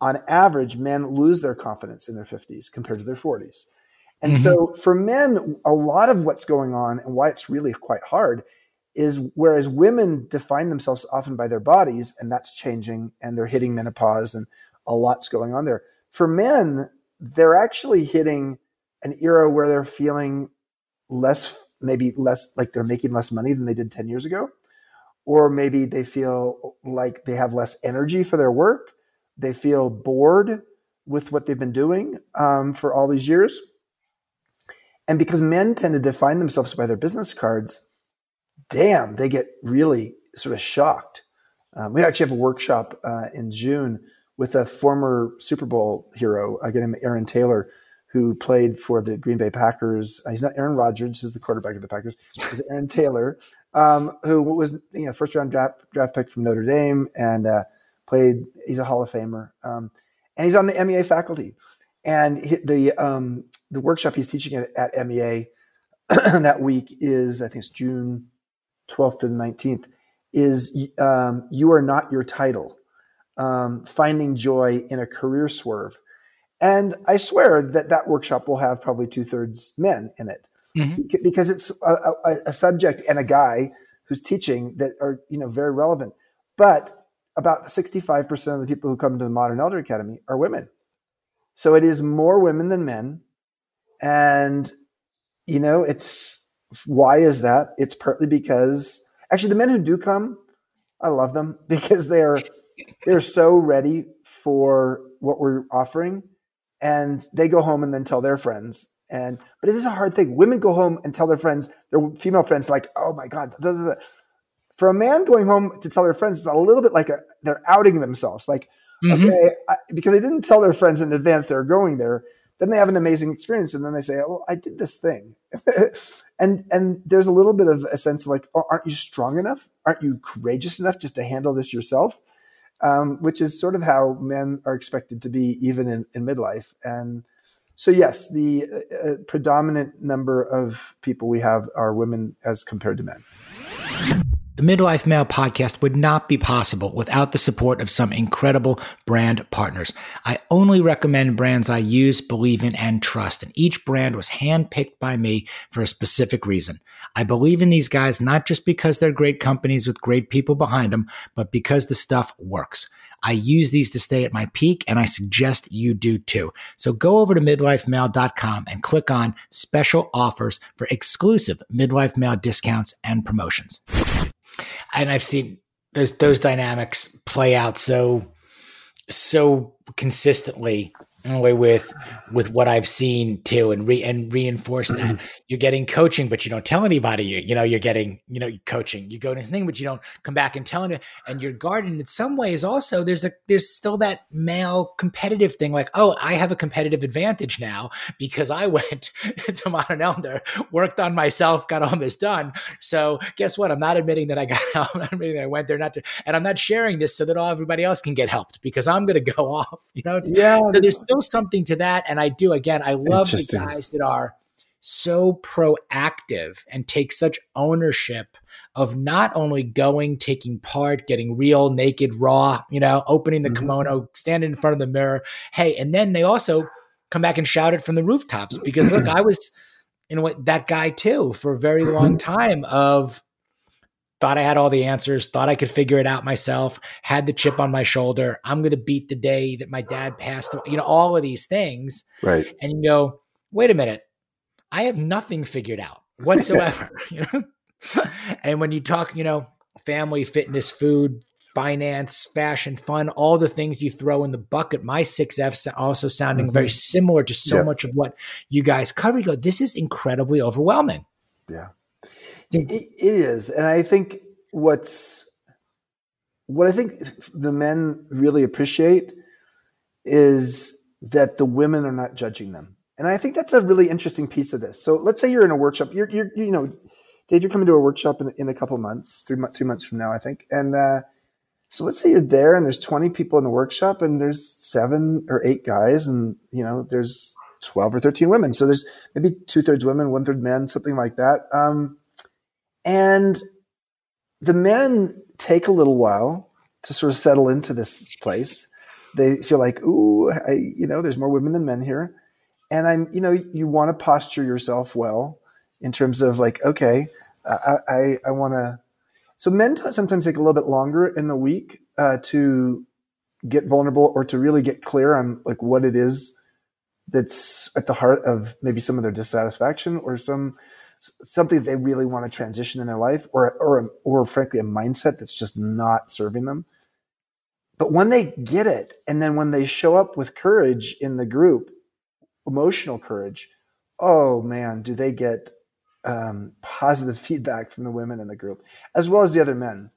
On average, men lose their confidence in their 50s compared to their 40s. And mm-hmm. so for men, a lot of what's going on and why it's really quite hard is whereas women define themselves often by their bodies, and that's changing, and they're hitting menopause, and a lot's going on there. For men, they're actually hitting an era where they're feeling less, maybe less like they're making less money than they did 10 years ago. Or maybe they feel like they have less energy for their work. They feel bored with what they've been doing um, for all these years. And because men tend to define themselves by their business cards, damn, they get really sort of shocked. Um, we actually have a workshop uh, in June with a former Super Bowl hero, a guy named Aaron Taylor, who played for the Green Bay Packers. Uh, he's not Aaron Rodgers, who's the quarterback of the Packers. He's Aaron Taylor, um, who was you know first round draft draft pick from Notre Dame and uh, played. He's a Hall of Famer, um, and he's on the MEA faculty. And he, the um, the workshop he's teaching at, at MEA [clears throat] that week is I think it's June twelfth to the nineteenth. Is um, you are not your title. Um, finding joy in a career swerve and I swear that that workshop will have probably two thirds men in it mm-hmm. because it's a, a, a, subject and a guy who's teaching that are, you know, very relevant. But about 65% of the people who come to the Modern Elder Academy are women. So it is more women than men. And, you know, it's why is that? It's partly because actually the men who do come, I love them [laughs] because they're, they're so ready for what we're offering and they go home and then tell their friends. And but it is a hard thing. Women go home and tell their friends, their female friends, like, "Oh my god." For a man going home to tell their friends, it's a little bit like a, they're outing themselves. Like, mm-hmm. okay, I, because they didn't tell their friends in advance they're going there. Then they have an amazing experience, and then they say, "Oh, well, I did this thing," [laughs] and and there's a little bit of a sense of like, oh, "Aren't you strong enough? Aren't you courageous enough just to handle this yourself?" Um, which is sort of how men are expected to be even in, in midlife. And so, yes, the uh, uh, predominant number of people we have are women as compared to men. The Midlife Male podcast would not be possible without the support of some incredible brand partners. I only recommend brands I use, believe in, and trust, and each brand was handpicked by me for a specific reason. I believe in these guys not just because they're great companies with great people behind them, but because the stuff works. I use these to stay at my peak, and I suggest you do too. So go over to midlifemale.com and click on special offers for exclusive midlife male discounts and promotions and I've seen those those dynamics play out so so consistently with with what I've seen too, and re and reinforce that mm-hmm. you're getting coaching, but you don't tell anybody. You you know you're getting you know coaching. You go to this thing, but you don't come back and tell it. And your garden, in some ways, also there's a there's still that male competitive thing. Like, oh, I have a competitive advantage now because I [laughs] went to Modern Elder, worked on myself, got all this done. So guess what? I'm not admitting that I got. [laughs] I'm not admitting that I went there not to, and I'm not sharing this so that all everybody else can get helped because I'm going to go [laughs] off. You know. Yeah. So there's still something to that. And I do, again, I love the guys that are so proactive and take such ownership of not only going, taking part, getting real, naked, raw, you know, opening the mm-hmm. kimono, standing in front of the mirror. Hey, and then they also come back and shout it from the rooftops because look, I was, you know what, that guy too for a very long mm-hmm. time of thought I had all the answers, thought I could figure it out myself, had the chip on my shoulder. I'm going to beat the day that my dad passed away, you know, all of these things. Right. And you go, wait a minute, I have nothing figured out whatsoever, [laughs] [laughs] you know? and when you talk, you know, family, fitness, food, finance, fashion, fun, all the things you throw in the bucket. My six F's also sounding mm-hmm. very similar to so yeah. much of what you guys cover. You go, this is incredibly overwhelming. Yeah. It, is, and I think what's what I think the men really appreciate is that the women are not judging them, and I think that's a really interesting piece of this. So let's say you're in a workshop. You're, you're you know, Dave, you're coming to a workshop in, in a couple months, three three months from now, I think, and. uh so let's say you're there and there's 20 people in the workshop and there's seven or eight guys and you know there's 12 or 13 women so there's maybe two-thirds women one-third men something like that um, and the men take a little while to sort of settle into this place. They feel like, ooh, I, you know, there's more women than men here. And I'm, you know, you want to posture yourself well in terms of like, okay, I, I, I want to. So men t- sometimes take a little bit longer in the week uh, to get vulnerable or to really get clear on like what it is that's at the heart of maybe some of their dissatisfaction or some something they really want to transition in their life or, or, or frankly, a mindset that's just not serving them. But when they get it, and then when they show up with courage in the group, emotional courage, oh man, do they get um, positive [laughs] feedback from the women in the group as well as the other men.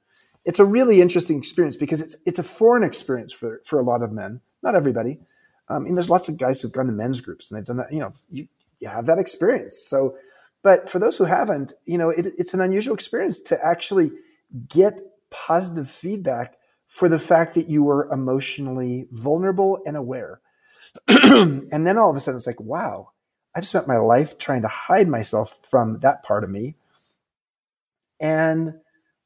It's a really interesting experience because it's it's a foreign experience for for a lot of men, not everybody. Um, I mean, there's lots of guys who've gone to men's groups and they've done that. You know, you, you have that experience. So but for those who haven't, you know, it, it's an unusual experience to actually get positive feedback for the fact that you were emotionally vulnerable and aware. [clears throat] and then all of a sudden it's like, wow, I've spent my life trying to hide myself from that part of me. And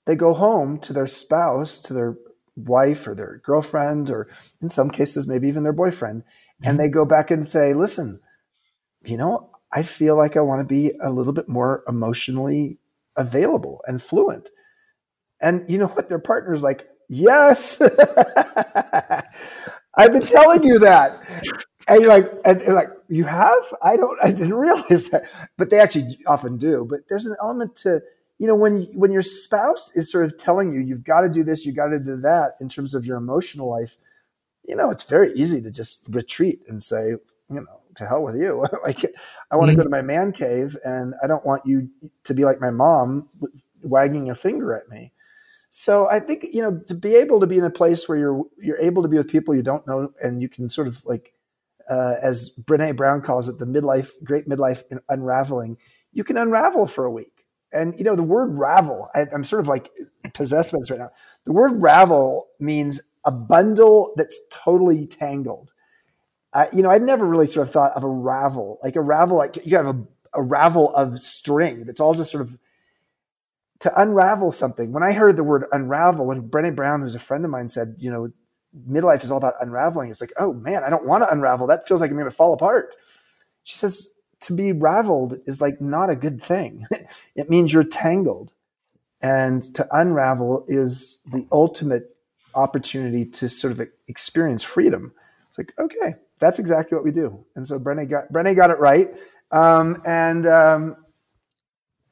they go home to their spouse, to their wife or their girlfriend, or in some cases, maybe even their boyfriend. Mm-hmm. And they go back and say, listen, you know, I feel like I want to be a little bit more emotionally available and fluent. And you know what? Their partner's like, yes, [laughs] I've been telling you that. And you're like, and, and like, you have? I don't, I didn't [laughs] realize that. But they actually often do. But there's an element to, you know, when, when your spouse is sort of telling you, you've got to do this, you got to do that in terms of your emotional life, you know, it's very easy to just retreat and say, you know, to hell with you. [laughs] like, I want to mm-hmm. go to my man cave, and I don't want you to be like my mom, wagging a finger at me. So I think you know to be able to be in a place where you're you're able to be with people you don't know, and you can sort of like, uh, as Brené Brown calls it, the midlife great midlife unraveling. You can unravel for a week, and you know the word ravel. I, I'm sort of like possessed by this right now. The word ravel means a bundle that's totally tangled I, you know, I'd never really sort of thought of a ravel, like a ravel, like you have a, a ravel of string that's all just sort of to unravel something. When I heard the word unravel, when Brené Brown, who's a friend of mine, said, you know, midlife is all about unraveling, it's like, oh man, I don't want to unravel. That feels like I'm going to fall apart. She says, to be raveled is like not a good thing. [laughs] it means you're tangled. And to unravel is the ultimate opportunity to sort of experience freedom. It's like, okay, that's exactly what we do. And so Brené got Brené got it right. Um, and um,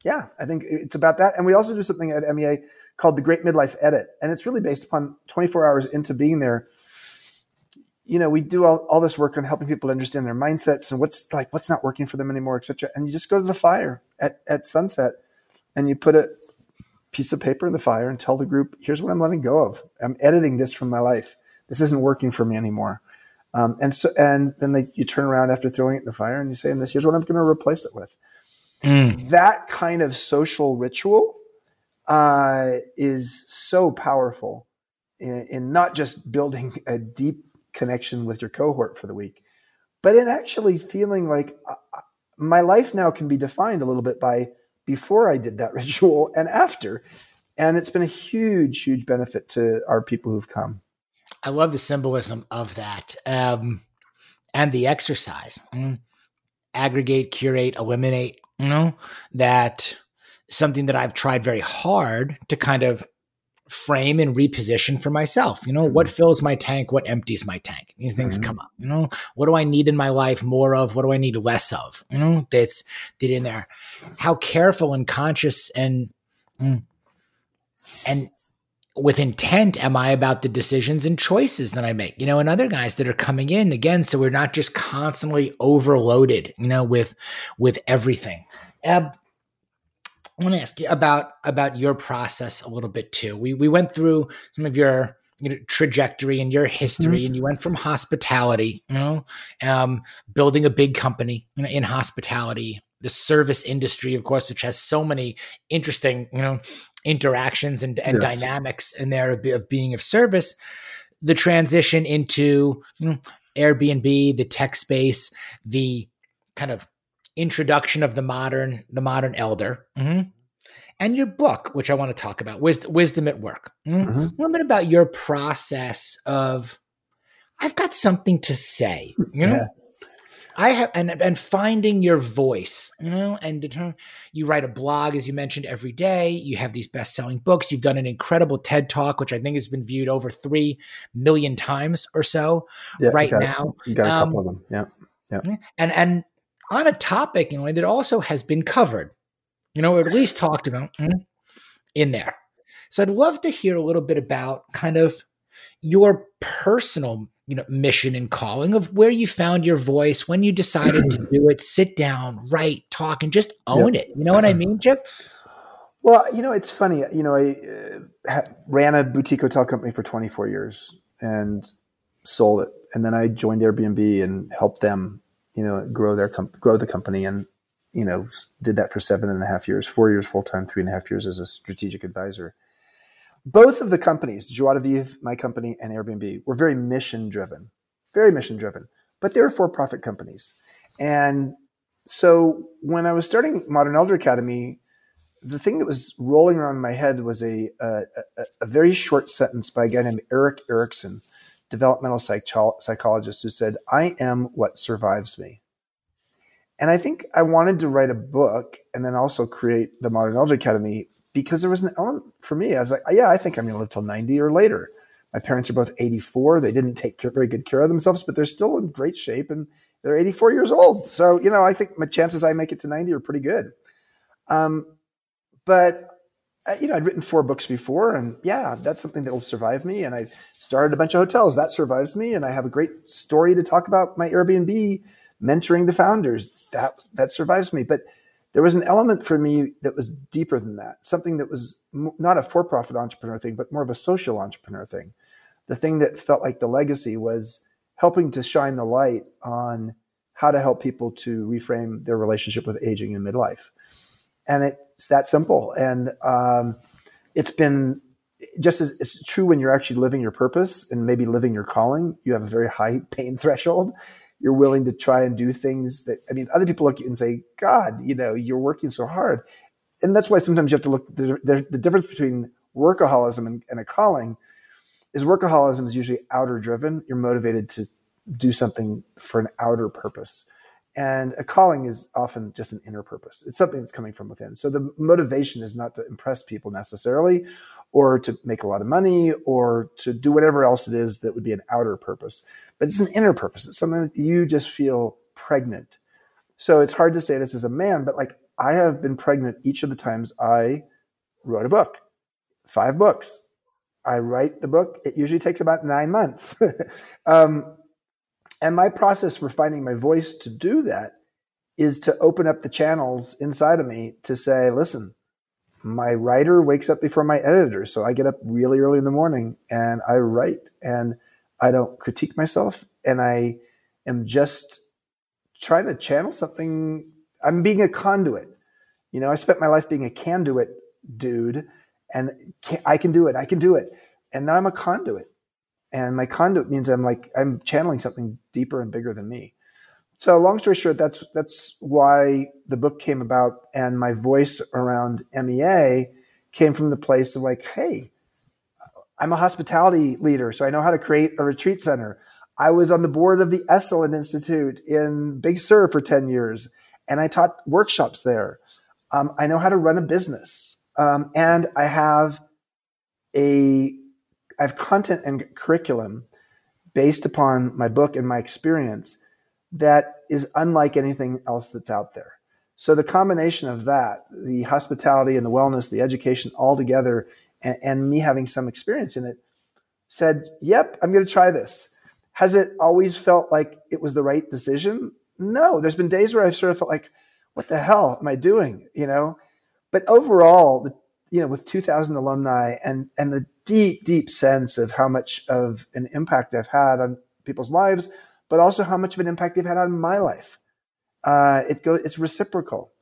yeah, I think it's about that. And we also do something at MEA called the Great Midlife Edit, and it's really based upon 24 hours into being there. You know, we do all, all this work on helping people understand their mindsets and what's like what's not working for them anymore, etc. And you just go to the fire at, at sunset, and you put a piece of paper in the fire and tell the group, "Here's what I'm letting go of. I'm editing this from my life. This isn't working for me anymore." Um, and so, and then they, you turn around after throwing it in the fire and you say, "And this here's what I'm going to replace it with." Mm. That kind of social ritual uh, is so powerful in, in, not just building [laughs] a deep connection with your cohort for the week, but in actually feeling like uh, uh my life now can be defined a little bit by before I did that [laughs] ritual and after. And it's been a huge, huge benefit to our people who've come. I love the symbolism of that um, and the exercise. Mm. Aggregate, curate, eliminate. You know that something that I've tried very hard to kind of frame and reposition for myself. You know, what mm-hmm. fills my tank? What empties my tank? These things mm-hmm. come up. You know, what do I need in my life more of? What do I need less of? You know, that's that in there. How careful and conscious and mm, and with intent am I about the decisions and choices that I make? You know, and other guys that are coming in again, so we're not just constantly overloaded, you know, with with everything. Uh, I want to ask you about about your process a little bit too. We we went through some of your you know, trajectory and your history, mm-hmm. and you went from hospitality, you know, um, building a big company you know, in hospitality, the service industry, of course, which has so many interesting, you know, interactions and, and yes. dynamics in there of, of, being of service, the transition into you know, Airbnb, the tech space, the kind of introduction of the modern the modern elder. Mm-hmm. And your book, which I want to talk about, Wisdom, Wisdom at Work. Mm-hmm. Mm-hmm. A little bit about your process of, I've got something to say. You know, yeah. I have and and finding your voice, you know, and determine you write a blog as you mentioned every day. You have these best-selling books. You've done an incredible TED talk, which I think has been viewed over three million times or so yeah, right you now. You got a couple um, of them, yeah, yeah. And and on a topic, you know, that also has been covered, you know, or at least talked about hmm, in there. So I'd love to hear a little bit about kind of your personal you know mission and calling of where you found your voice when you decided to do it sit down write talk and just own yep. it. You know what i mean chip? Well you know it's funny you know i uh, ran a boutique hotel company for 24 years and sold it. And then i joined airbnb and helped them you know grow their com- grow the company and you know did that for seven and a half years four years full-time three and a half years as a strategic advisor both of the companies, Joie de my company, and Airbnb, were very mission driven, very mission driven, but they were for profit companies. And so when I was starting Modern Elder Academy, the thing that was rolling around my head was a, a, a very short sentence by a guy named Erik Erikson, developmental psycho- psychologist, who said, I am what survives me. And I think I wanted to write a book and then also create the Modern Elder Academy because there was an element for me. I was like, yeah, I think I'm going to live till 90 or later. My parents are both 84. They didn't take care, very good care of themselves, but they're still in great shape and they're 84 years old. So, you know, I think my chances I make it to 90 are pretty good. Um, but, uh, you know, I'd written four books before and yeah, that's something that will survive me. And I started a bunch of hotels that survives me. And I have a great story to talk about my Airbnb mentoring the founders that, that survives me. But, there was an element for me that was deeper than that, something that was not a for profit entrepreneur thing, but more of a social entrepreneur thing. The thing that felt like the legacy was helping to shine the light on how to help people to reframe their relationship with aging in midlife. And it's that simple. And um, it's been just as it's true when you're actually living your purpose and maybe living your calling, you have a very high pain [laughs] threshold you're willing to try and do things that I mean, other people look at you and say, "God, you know, you're working so hard," and that's why sometimes you have to look. The, the, difference between workaholism and, and a calling is workaholism is usually outer driven. You're motivated to do something for an outer purpose. And a calling is often just an inner purpose. It's something that's coming from within. So the motivation is not to impress people necessarily or to make a lot of money or to do whatever else it is that would be an outer purpose but it's an inner purpose. It's something that you just feel pregnant. So it's hard to say this as a man, but like I have been pregnant each of the times I wrote a book. five books. I write the book. It usually takes about nine months. [laughs] um, and my process for finding my voice to do that is to open up the channels inside of me to say, listen, my writer wakes up before my editor. So I get up really early in the morning and I write and I don't critique myself. And I am just trying to channel something. I'm being a conduit. You know, I spent my life being a conduit dude and I can do it. I can do it. And now I'm a conduit. And my conduit means I'm like, I'm channeling something deeper and bigger than me. So long story short, that's, that's why the book came about. And my voice around MEA came from the place of like, Hey, I'm a hospitality leader, so I know how to create a retreat center. I was on the board of the Esalen Institute in Big Sur for 10 years, and I taught workshops there. Um, I know how to run a business. Um, and I have a, I have content and curriculum based upon my book and my experience that is unlike anything else that's out there. So the combination of that, the hospitality and the wellness, the education all together, and, and me having some experience in it, said, yep, I'm going to try this. Has it always felt like it was the right decision? No. There's been days where I've sort of felt like, what the hell am I doing? You know, but overall, the, you know, with 2,000 alumni and and the deep, deep sense of how much of an impact I've had on people's lives, but also how much of an impact they've had on my life. Uh, it goes, it's reciprocal.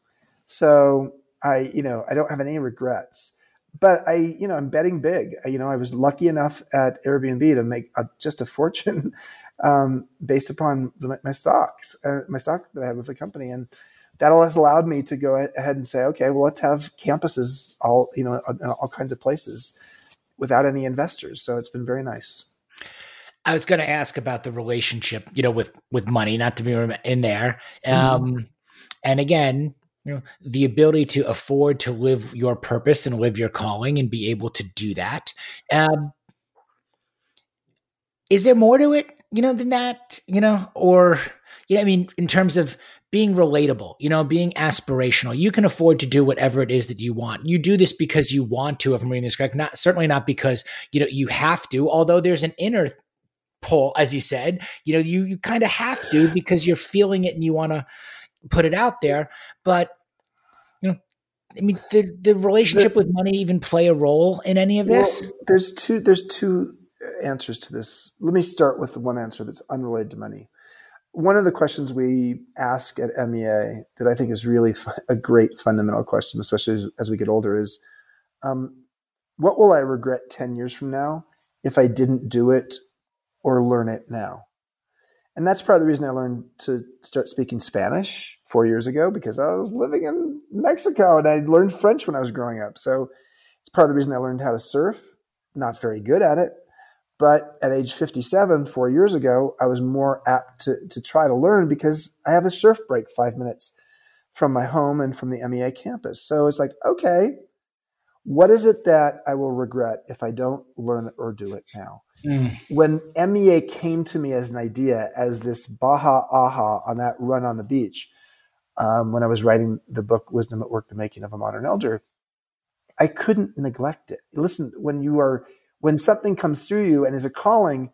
So I, you know, I don't have any regrets. But I, you know, I'm betting big. You know, I was lucky enough at Airbnb to make a, just a fortune [laughs] um, based upon the, my stocks, uh, my stock that I had with the company, and that has allowed me to go ahead and say, okay, well, let's have campuses all, you know, in all kinds of places without any investors. So it's been very nice. I was going to ask about the relationship, you know, with with money, not to be in there. Mm-hmm. Um, mm-hmm. And again, you know, the ability to afford to live your purpose and live your calling and be able to do that. Um, is there more to it, you know, than that, you know, or you know, I mean, in terms of being relatable, you know, being aspirational. You can afford to do whatever it is that you want. You do this because you want to, if I'm reading this correct. Not certainly not because you know you have to. Although there's an inner pull, as you said, you know, you you kind of have to because you're feeling it and you want to put it out there. But you know, I mean, the the relationship the, with money even play a role in any of this? Well, there's two. There's two uh, answers to this. Let me start with the one answer that's unrelated to money one of the questions we ask at MEA that I think is really a great fundamental question, especially as, as we get older, is um, what will I regret 10 years from now if I didn't do it or learn it now? And that's of the reason I learned to start speaking Spanish four years ago because I was living in Mexico and I learned French when I was growing up. So it's part of the reason I learned how to surf. Not very good at it, but at age 57, four years ago, I was more apt to, to try to learn because I have a surf break five minutes from my home and from the MEA campus. So it's like, okay, what is it that I will regret if I don't learn it or do it now? Mm. When MEA came to me as an idea, as this baha aha on that run on the beach, um, when I was writing the book Wisdom at Work: The Making of a Modern Elder, I couldn't neglect it. Listen, when you are when something comes through you and is a calling,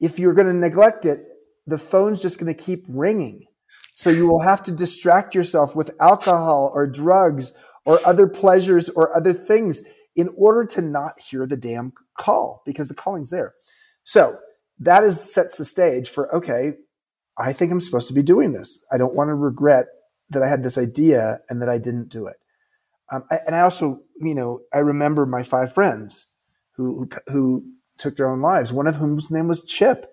if you're going to neglect it, the phone's just going to keep ringing. So you will have to distract yourself with alcohol or drugs or other pleasures or other things in order to not hear the damn call because the calling's there. So that is sets the stage for okay, I think I'm supposed to be doing this. I don't want to regret that I had this idea and that I didn't do it. Um, I, and I also, you know, I remember my five friends who who took their own lives. One of whom's name was Chip.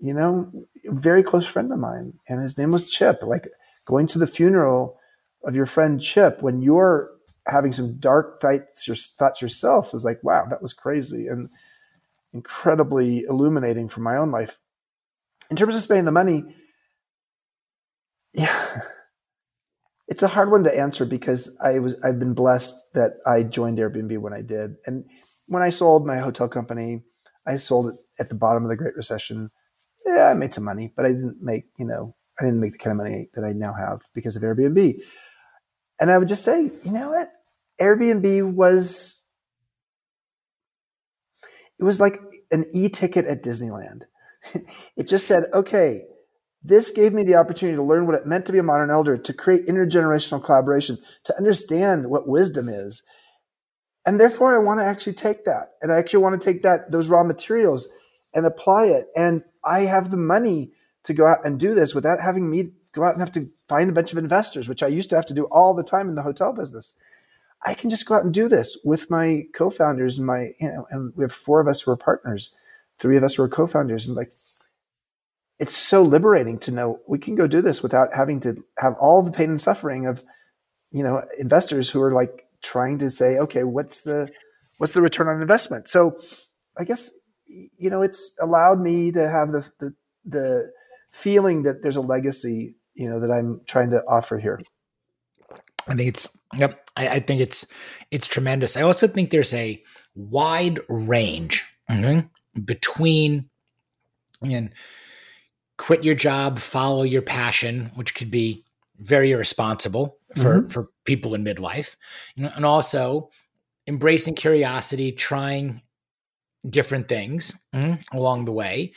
You know, a very close friend of mine, and his name was Chip. Like going to the funeral of your friend Chip when you're having some dark thoughts, your thoughts yourself is like, wow, that was crazy and incredibly illuminating for my own life. In terms of spending the money, yeah, [laughs] it's a hard one to answer because I was I've been blessed that I joined Airbnb when I did, and when I sold my hotel company, I sold it at the bottom of the Great Recession. Yeah, I made some money, but I didn't make, you know, I didn't make the kind of money that I now have because of Airbnb. And I would just say, you know what? Airbnb was it was like an e-ticket at Disneyland. [laughs] it just said, okay, this gave me the opportunity to learn what it meant to be a modern elder, to create intergenerational collaboration, to understand what wisdom is. And therefore I want to actually take that. And I actually want to take that, those raw materials and apply it. And I have the money to go out and do this without having me go out and have to find a bunch of investors, which I used to have to do all the time in the hotel business. I can just go out and do this with my co-founders and my, you know, and we have four of us who are partners, three of us who are co-founders, and like, it's so liberating to know we can go do this without having to have all the pain and suffering of, you know, investors who are like trying to say, okay, what's the, what's the return on investment? So, I guess, you know, it's allowed me to have the the, the feeling that there's a legacy, you know, that I'm trying to offer here. I think it's yep. I, I, think it's it's tremendous. I also think there's a wide range mm-hmm, between and quit your job, follow your passion, which could be very irresponsible for mm-hmm. for people in midlife, you know, and also embracing curiosity, trying different things mm-hmm, along the way,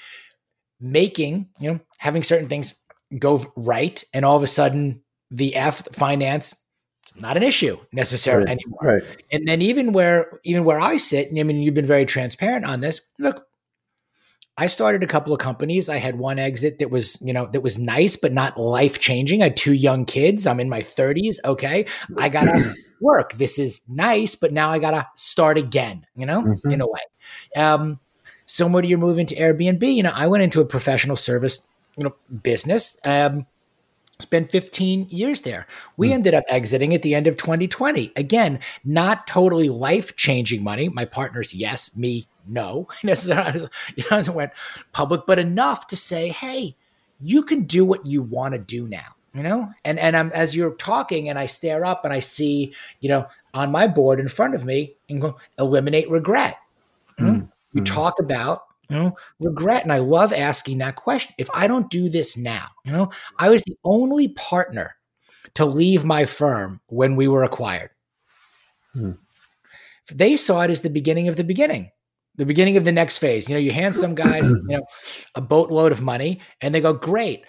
making you know having certain things go right, and all of a sudden the F finance it's not an issue necessarily right. anymore. Right. And then even where even where I sit, and I mean, you've been very transparent on this. Look, I started a couple of companies. I had one exit that was, you know, that was nice but not life changing. I had two young kids. I'm in my 30s. Okay, I gotta [clears throat] work. This is nice, but now I gotta start again. You know, mm-hmm. in a way. Um, similar to your move into Airbnb, you know, I went into a professional service, you know, business. Um, spent 15 years there. We mm. ended up exiting at the end of 2020. Again, not totally life changing money. My partners, yes, me, no. [laughs] it hasn't went public, but enough to say, hey, you can do what you want to do now. You know, and and I'm as you're talking, and I stare up and I see, you know, on my board in front of me, and go eliminate regret. Mm. You mm. talk about you know, regret. And I love asking that question. If I don't do this now, you know, I was the only partner to leave my firm when we were acquired. Hmm. They saw it as the beginning of the beginning, the beginning of the next phase. You know, you hand some guys, [clears throat] you know, a boatload of money and they go, great.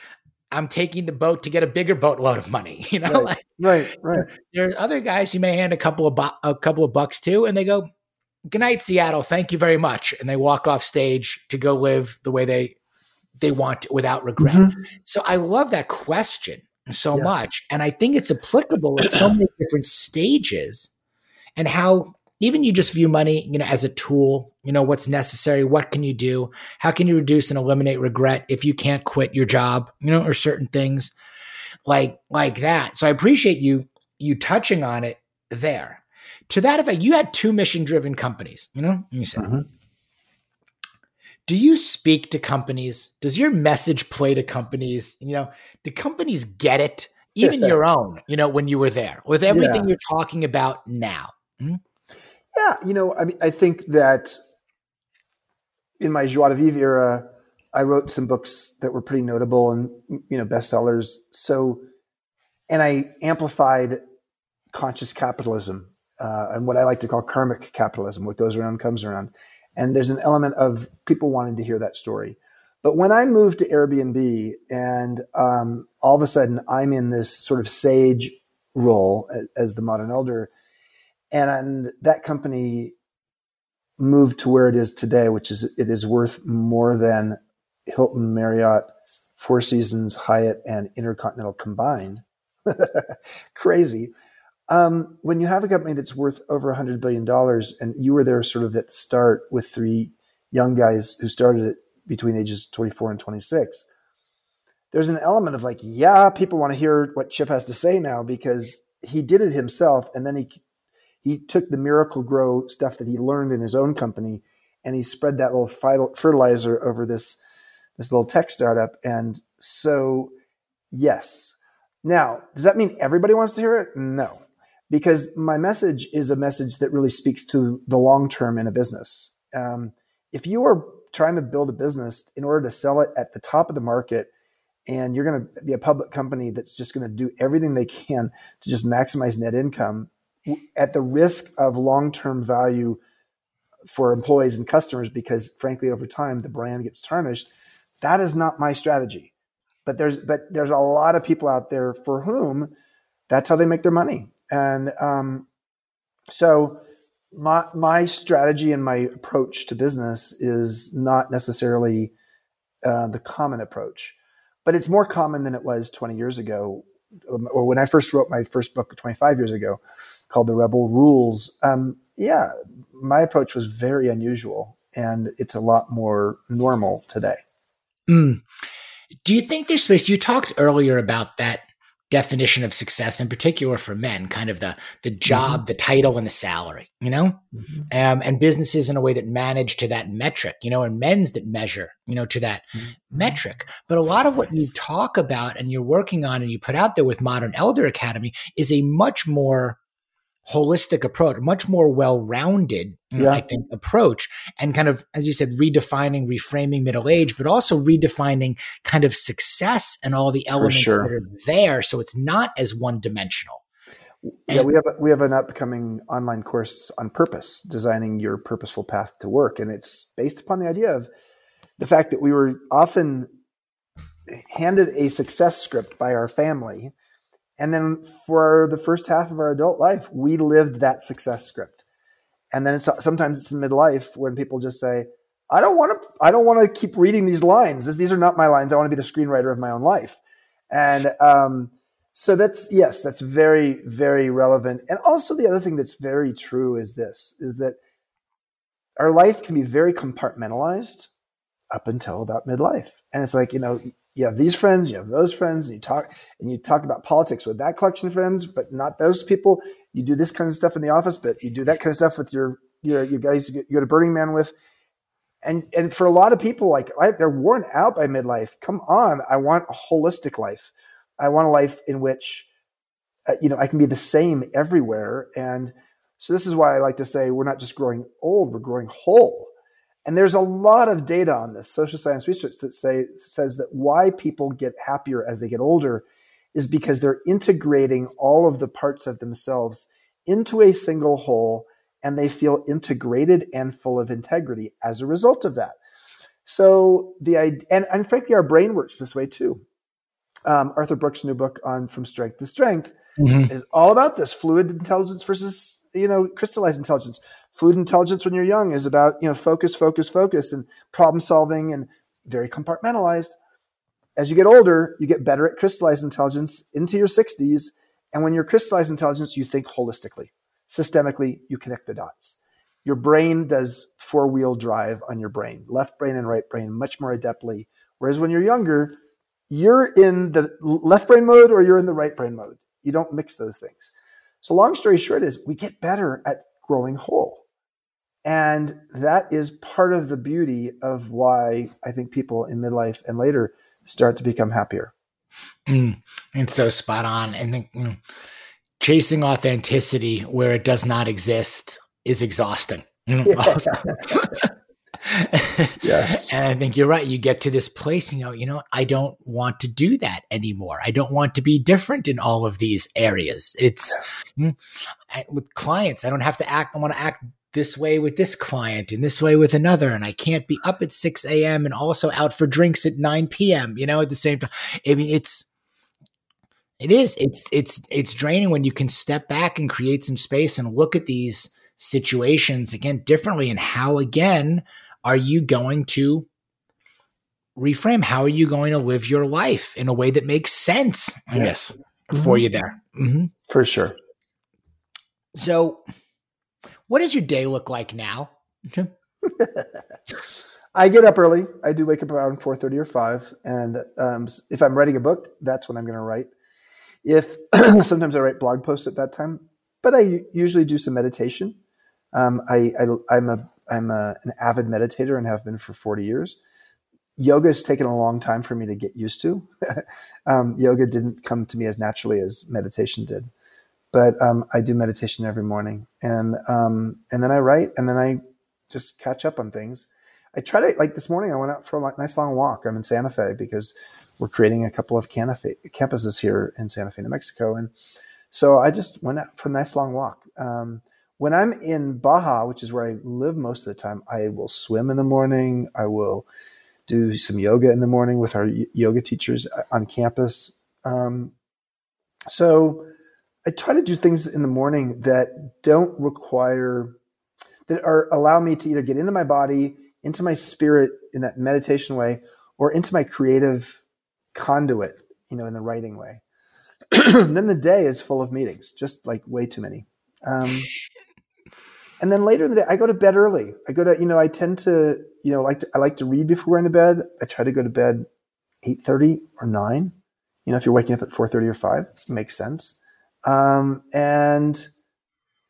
I'm taking the boat to get a bigger boatload of money. [laughs] You know, right, like, right, right. There's other guys you may hand a couple of bu- a couple of bucks to, and they go, good night, Seattle. Thank you very much. And they walk off stage to go live the way they they want to, without regret. Mm-hmm. So I love that question so yeah. much. And I think it's applicable at so [clears throat] many different stages and how even you just view money, you know, as a tool, you know, what's necessary, what can you do? How can you reduce and eliminate regret if you can't quit your job, you know, or certain things like like that. So I appreciate you you touching on it there to that effect, you had two mission driven companies, you know, you said. Mm-hmm. Do you speak to companies? Does your message play to companies? You know, do companies get it? Even [laughs] your own, you know, when you were there with everything yeah. you're talking about now. Mm-hmm. Yeah, you know, I mean, I think that in my joie de vivre era, I wrote some books that were pretty notable and you know bestsellers. So, and I amplified conscious capitalism uh, and what I like to call karmic capitalism. What goes around comes around. And there's an element of people wanting to hear that story. But when I moved to Airbnb and um, all of a sudden I'm in this sort of sage role as, as the modern elder, and, that company moved to where it is today, which is it is worth more than Hilton, Marriott, Four Seasons, Hyatt, and Intercontinental combined. [laughs] Crazy. Um, when you have a company that's worth over $100 billion and you were there sort of at the start with three young guys who started it between ages 24 and 26, there's an element of like, yeah, people want to hear what Chip has to say now because he did it himself. And then he, he took the Miracle-Gro stuff that he learned in his own company and he spread that little fertilizer over this, this little tech startup. And so, yes. Now, does that mean everybody wants to hear it? No because my message is a message that really speaks to the long term in a business. Um, if you are trying to build a business in order to sell it at the top of the market, and you're going to be a public company that's just going to do everything they can to just maximize net income at the risk of long term value for employees and customers because frankly over time the brand gets tarnished that is not my strategy. But there's but there's a lot of people out there for whom that's how they make their money. And um, so my my strategy and my approach to business is not necessarily uh, the common approach. But it's more common than it was 20 years ago um, or when i first wrote my first book 25 years ago called the rebel rules um, yeah my approach was very unusual and it's a lot more normal today. Mm. Do you think there's space? You talked earlier about that definition of success in particular for men kind of the the job mm-hmm. the title and the salary you know mm-hmm. um, and businesses in a way that manage to that metric you know and men's that measure you know to that mm-hmm. metric but a lot of what you talk about and you're working on and you put out there with modern elder academy is a much more holistic approach, much more well-rounded, yeah. I think, approach, and kind of, as you said, redefining, reframing middle age, but also redefining kind of success and all the elements sure. that are there, so it's not as one-dimensional. Yeah, we have a, we have an upcoming online course on purpose, designing your purposeful path to work, and it's based upon the idea of the fact that we were often handed a success script by our family and then for the first half of our adult life, we lived that success script. And then it's, sometimes it's in midlife when people just say, I don't want to, I don't want to keep reading these lines. These are not my lines. I want to be the screenwriter of my own life. And, um, so that's, yes, that's very, very relevant. And also the other thing that's very true is this, is that our life can be very compartmentalized up until about midlife. And it's like, you know, you have these friends, you have those friends, and you talk and you talk about politics with that collection of friends, but not those people. You do this kind of stuff in the office, but you do that kind of stuff with your your you guys you go to Burning Man with. And and for a lot of people, like they're worn out by midlife. Come on, I want a holistic life. I want a life in which uh, you know I can be the same everywhere. And so this is why I like to say we're not just growing old, we're growing whole and there's a lot of data on this social science research that say, says that why people get happier as they get older is because they're integrating all of the parts of themselves into a single whole and they feel integrated and full of integrity as a result of that. So the and, and frankly, our brain works this way too. Um, Arthur Brooks' new book on From Strength to Strength mm-hmm. is all about this fluid intelligence versus you know crystallized intelligence Fluid intelligence when you're young is about, you know, focus, focus, focus and problem solving and very compartmentalized. As you get older, you get better at crystallized intelligence into your 60s. And when you're crystallized intelligence, you think holistically, systemically, you connect the dots. Your brain does four wheel drive on your brain, left brain and right brain, much more adeptly. Whereas when you're younger, you're in the left brain mode or you're in the right brain mode. You don't mix those things. So, long story short, is we get better at growing whole. And that is part of the beauty of why I think people in midlife and later start to become happier. Mm, [clears throat] and so spot on. And then chasing authenticity where it does not exist is exhausting. [laughs] [laughs] Mm, [laughs] [laughs] yes. And I think you're right. You get to this place, you know, you know, I don't want to do that anymore. I don't want to be different in all of these areas. It's yeah. Mm, with clients, I don't have to act, I want to act this way with this client and this way with another and i can't be up at 6 a.m and also out for drinks at 9 p.m you know at the same time i mean it's it is it's it's it's draining when you can step back and create some space and look at these situations again differently and how again are you going to reframe how are you going to live your life in a way that makes sense i yes. guess mm-hmm. for you there mm-hmm. for sure so what does your day look like now? [laughs] I get up early. I do wake up around four thirty or five, and um, if I'm writing a book, that's when I'm going to write. If [clears throat] sometimes I write blog posts at that time, but I usually do some meditation. Um, I, I am a I'm a, an avid meditator and have been for forty years. Yoga has taken a long time for me to get used to. [laughs] um, yoga didn't come to me as naturally as meditation did but um, I do meditation every morning, and um, and then I write, and then I just catch up on things. I try to like this morning. I went out for a nice long walk. I'm in Santa Fe because we're creating a couple of campuses here in Santa Fe, New Mexico, and so I just went out for a nice long walk. Um, when I'm in Baja, which is where I live most of the time, I will swim in the morning. I will do some yoga in the morning with our yoga teachers uh, on campus. Um, so I try to do things in the morning that don't require that are allow me to either get into my body, into my spirit in that meditation way, or into my creative conduit, you know, in the writing way. [clears throat] then the day is full of meetings, just like way too many. Um, [laughs] and then later in the day, I go to bed early. I go to, you know, I tend to, you know, like to, I like to read before going to bed. I try to go to bed eight thirty or nine. You know, if you're waking up at four thirty or five, makes sense. Um, and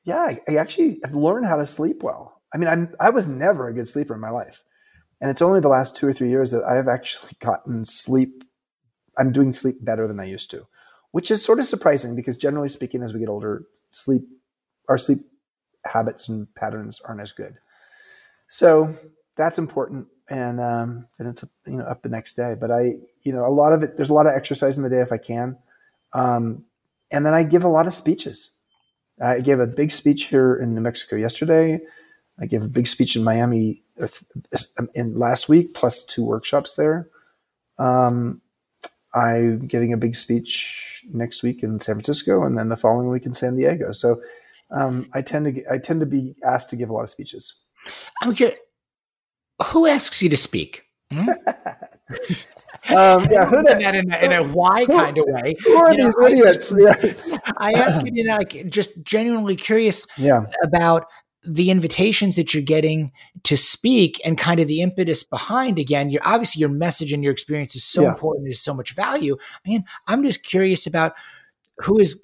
yeah, I, I, actually have learned how to sleep well. I mean, I'm I was never a good sleeper in my life, and it's only the last two or three years that I have actually [laughs] gotten sleep. I'm doing sleep better than I used to, which is sort of surprising because generally speaking, as we get older, sleep our sleep habits and patterns aren't as good. So that's important. And, um, and it's, you know, up the next day, but I, you know, a lot of it, there's a lot of exercise in the day if I can. Um, and then I give a lot of speeches. I gave a big speech here in New Mexico yesterday. I gave a big speech in Miami uh, in last week, plus two workshops there. Um, I'm giving a big speech next week in San Francisco, and then the following week in San Diego. So um, I tend to I tend to be asked to give a lot of speeches. I'm curious, who asks you to speak? Hmm? [laughs] um, yeah, who that in, a, in a why kind of way. Who are you these know, idiots? I, just, yeah. I ask you, know, like just genuinely curious yeah. about the invitations that you're getting to speak and kind of the impetus behind again you're obviously your message and your experience is so yeah. important there's so much value i mean i'm just curious about who is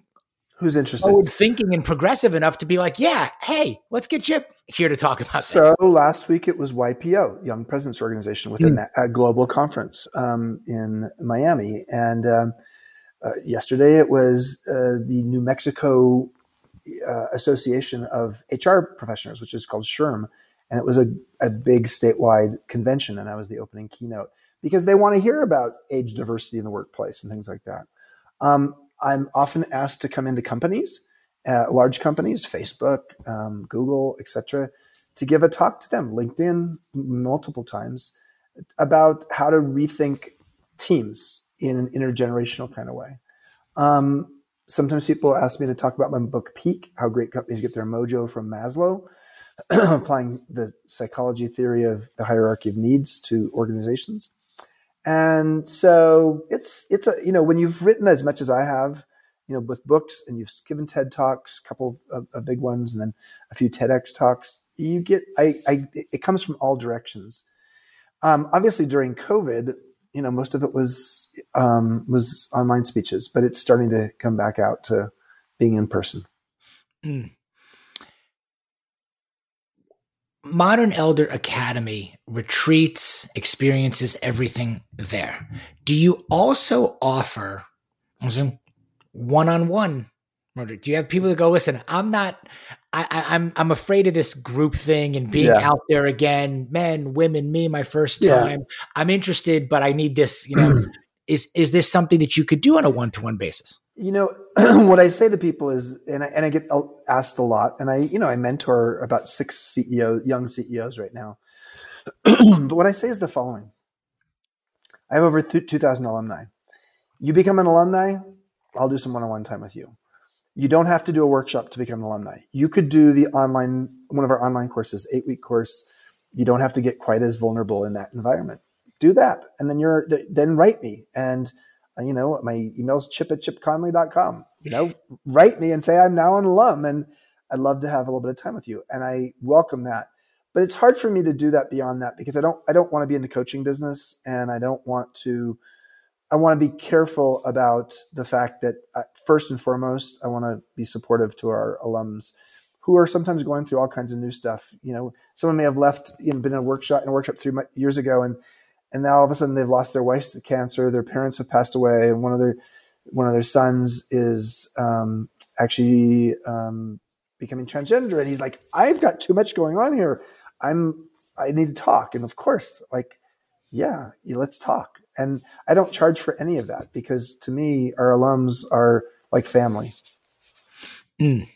who's interested forward thinking and progressive enough to be like yeah hey let's get you here to talk about so this. last week it was ypo young presidents organization with mm. a, a, global conference um, in miami and um, uh, yesterday it was uh, the new mexico uh, association of hr professionals which is called SHRM and it was a, a big statewide convention and i was the opening keynote because they want to hear about age diversity in the workplace and things like that um, I'm often asked to come into companies, uh, large companies, Facebook, um, Google, etc., to give a talk to them, LinkedIn, multiple times, about how to rethink teams in an intergenerational kind of way. Um, sometimes people ask me to talk about my book Peak: How Great Companies Get Their Mojo from Maslow, [clears throat] applying the psychology theory of the hierarchy of needs to organizations. And so it's it's a you know when you've written as much as I have, you know, with books and you've given TED talks, a couple of, of big ones, and then a few TEDx talks, you get I, I it comes from all directions. Um, obviously, during COVID, you know, most of it was um, was online speeches, but it's starting to come back out to being in person. Mm. Modern Elder Academy retreats, experiences, everything there. Do you also offer one on one? murder? Do you have people that go, listen, I'm not, I, am I'm, I'm afraid of this group thing and being yeah. out there again, men, women, me, my first time. Yeah. I'm interested, but I need this, you know, [clears throat] is, is this something that you could do on a one to one basis? You know [clears throat] what I say to people is, and I, and I get asked a lot, and I you know I mentor about six CEO young CEOs right now. [clears throat] but what I say is the following: I have over two thousand alumni. You become an alumni, I'll do some one-on-one time with you. You don't have to do a workshop to become an alumni. You could do the online one of our online courses, eight-week course. You don't have to get quite as vulnerable in that environment. Do that, and then you're then write me and you know, my email's chip at chipconley.com. You know, [laughs] write me and say I'm now an alum and I'd love to have a little bit of time with you. And I welcome that. But it's hard for me to do that beyond that because I don't I don't want to be in the coaching business and I don't want to I want to be careful about the fact that uh, first and foremost, I want to be supportive to our alums who are sometimes going through all kinds of new stuff. You know, someone may have left, you know, been in a workshop in a workshop three years ago, and and now all of a sudden they've lost their wife to cancer, their parents have passed away, and one of their one of their sons is um, actually um, becoming transgender, and he's like, "I've got too much going on here. I'm I need to talk." And of course, like, yeah, let's talk. And I don't charge for any of that because to me, our alums are like family. Mm.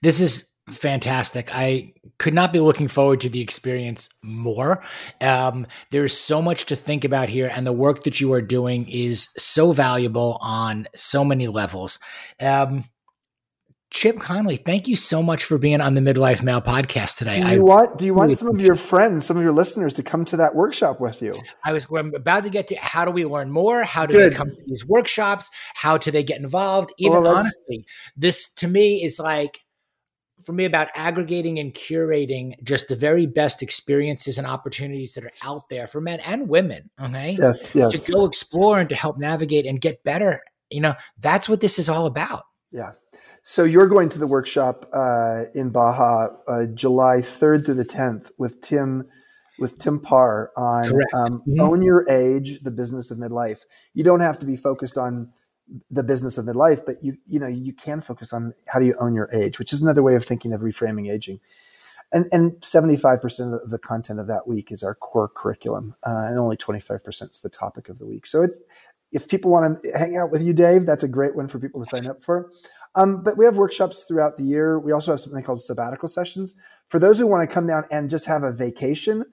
This is fantastic. I could not be looking forward to the experience more. Um, there's so much to think about here, and the work that you are doing is so valuable on so many levels. Um, Chip Conley, thank you so much for being on the Midlife Male podcast today. Do you I want do you want some of your friends, some of your listeners to come to that workshop with you? I was I'm about to get to how do we learn more? How do Good. they come to these workshops? How do they get involved? Even well, honestly, this to me is like for me about aggregating and curating just the very best experiences and opportunities that are out there for men and women. Okay. Yes, yes. To go explore and to help navigate and get better. You know, that's what this is all about. Yeah. So you're going to the workshop uh, in Baja uh, July 3rd through the 10th with Tim with Tim Parr on um, mm-hmm. own your age, the business of midlife. You don't have to be focused on the business of midlife, but you you know you can focus on how do you own your age, which is another way of thinking of reframing aging. And and 75% of the content of that week is our core curriculum, uh, and only 25% is the topic of the week. So it's if people want to hang out with you, Dave, that's a great one for people to sign up for. Um, but we have workshops throughout the year. We also have something called sabbatical sessions for those who want to come down and just have a vacation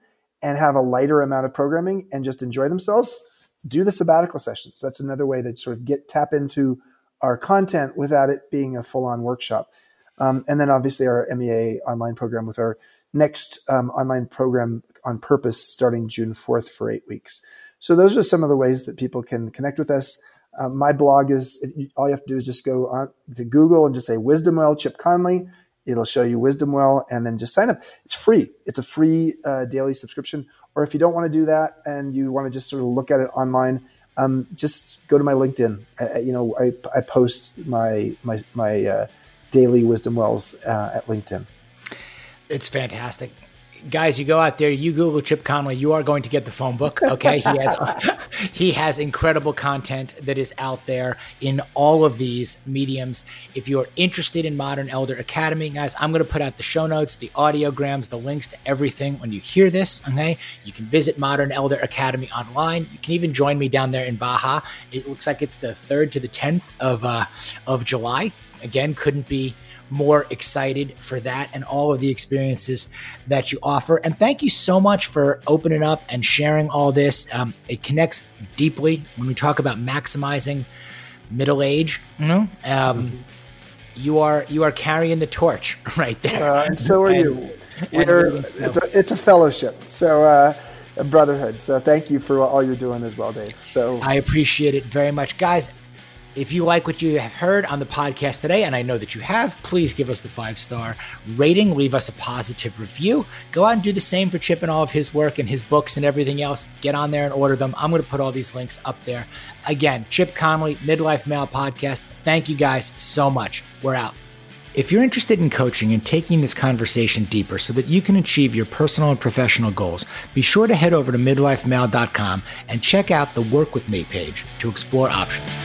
and have a lighter amount of programming and just enjoy themselves. Do the sabbatical sessions. That's another way to sort of get tap into our content without it being a full on workshop. Um, and then obviously our MEA online program with our next um, online program on purpose starting June 4th for eight weeks. So those are some of the ways that people can connect with us. Um, my blog is all you have to do is just go on to Google and just say Wisdom Well Chip Conley. It'll show you Wisdom Well, and then just sign up. It's free. It's a free uh, daily subscription. Or if you don't want to do that and you want to just sort of look at it online, um, just go to my LinkedIn. I, you know, I, I post my my my uh, daily Wisdom Wells uh, at LinkedIn. It's fantastic guys, you go out there, you Google Chip Conley, you are going to get the phone book. Okay, he has [laughs] he has incredible content that is out there in all of these mediums. If you are interested in Modern Elder Academy, guys, I'm going to put out the show notes, the audiograms, the links to everything when you hear this. Okay, you can visit Modern Elder Academy online. You can even join me down there in Baja. It looks like it's the third to the tenth of uh, of July. Again, couldn't be more excited for that and all of the experiences that you offer. And thank you so much for opening up and sharing all this. Um, it connects deeply when we talk about maximizing middle age. You know, um, you are you are carrying the torch [laughs] right there, uh, and so are and, you. And it's, a, it's a fellowship. So. Uh, a brotherhood. So thank you for all you're doing as well, Dave. So I appreciate it very much, guys. If you like what you have heard on the podcast today, and I know that you have, please give us the five star rating, leave us a positive review. Go out and do the same for Chip and all of his work and his books and everything else. Get on there and order them. I'm going to put all these links up there. Again, Chip Conley, Midlife Male Podcast. Thank you guys so much. We're out. If you're interested in coaching and taking this conversation deeper so that you can achieve your personal and professional goals, be sure to head over to midlifemale.com and check out the Work With Me page to explore options.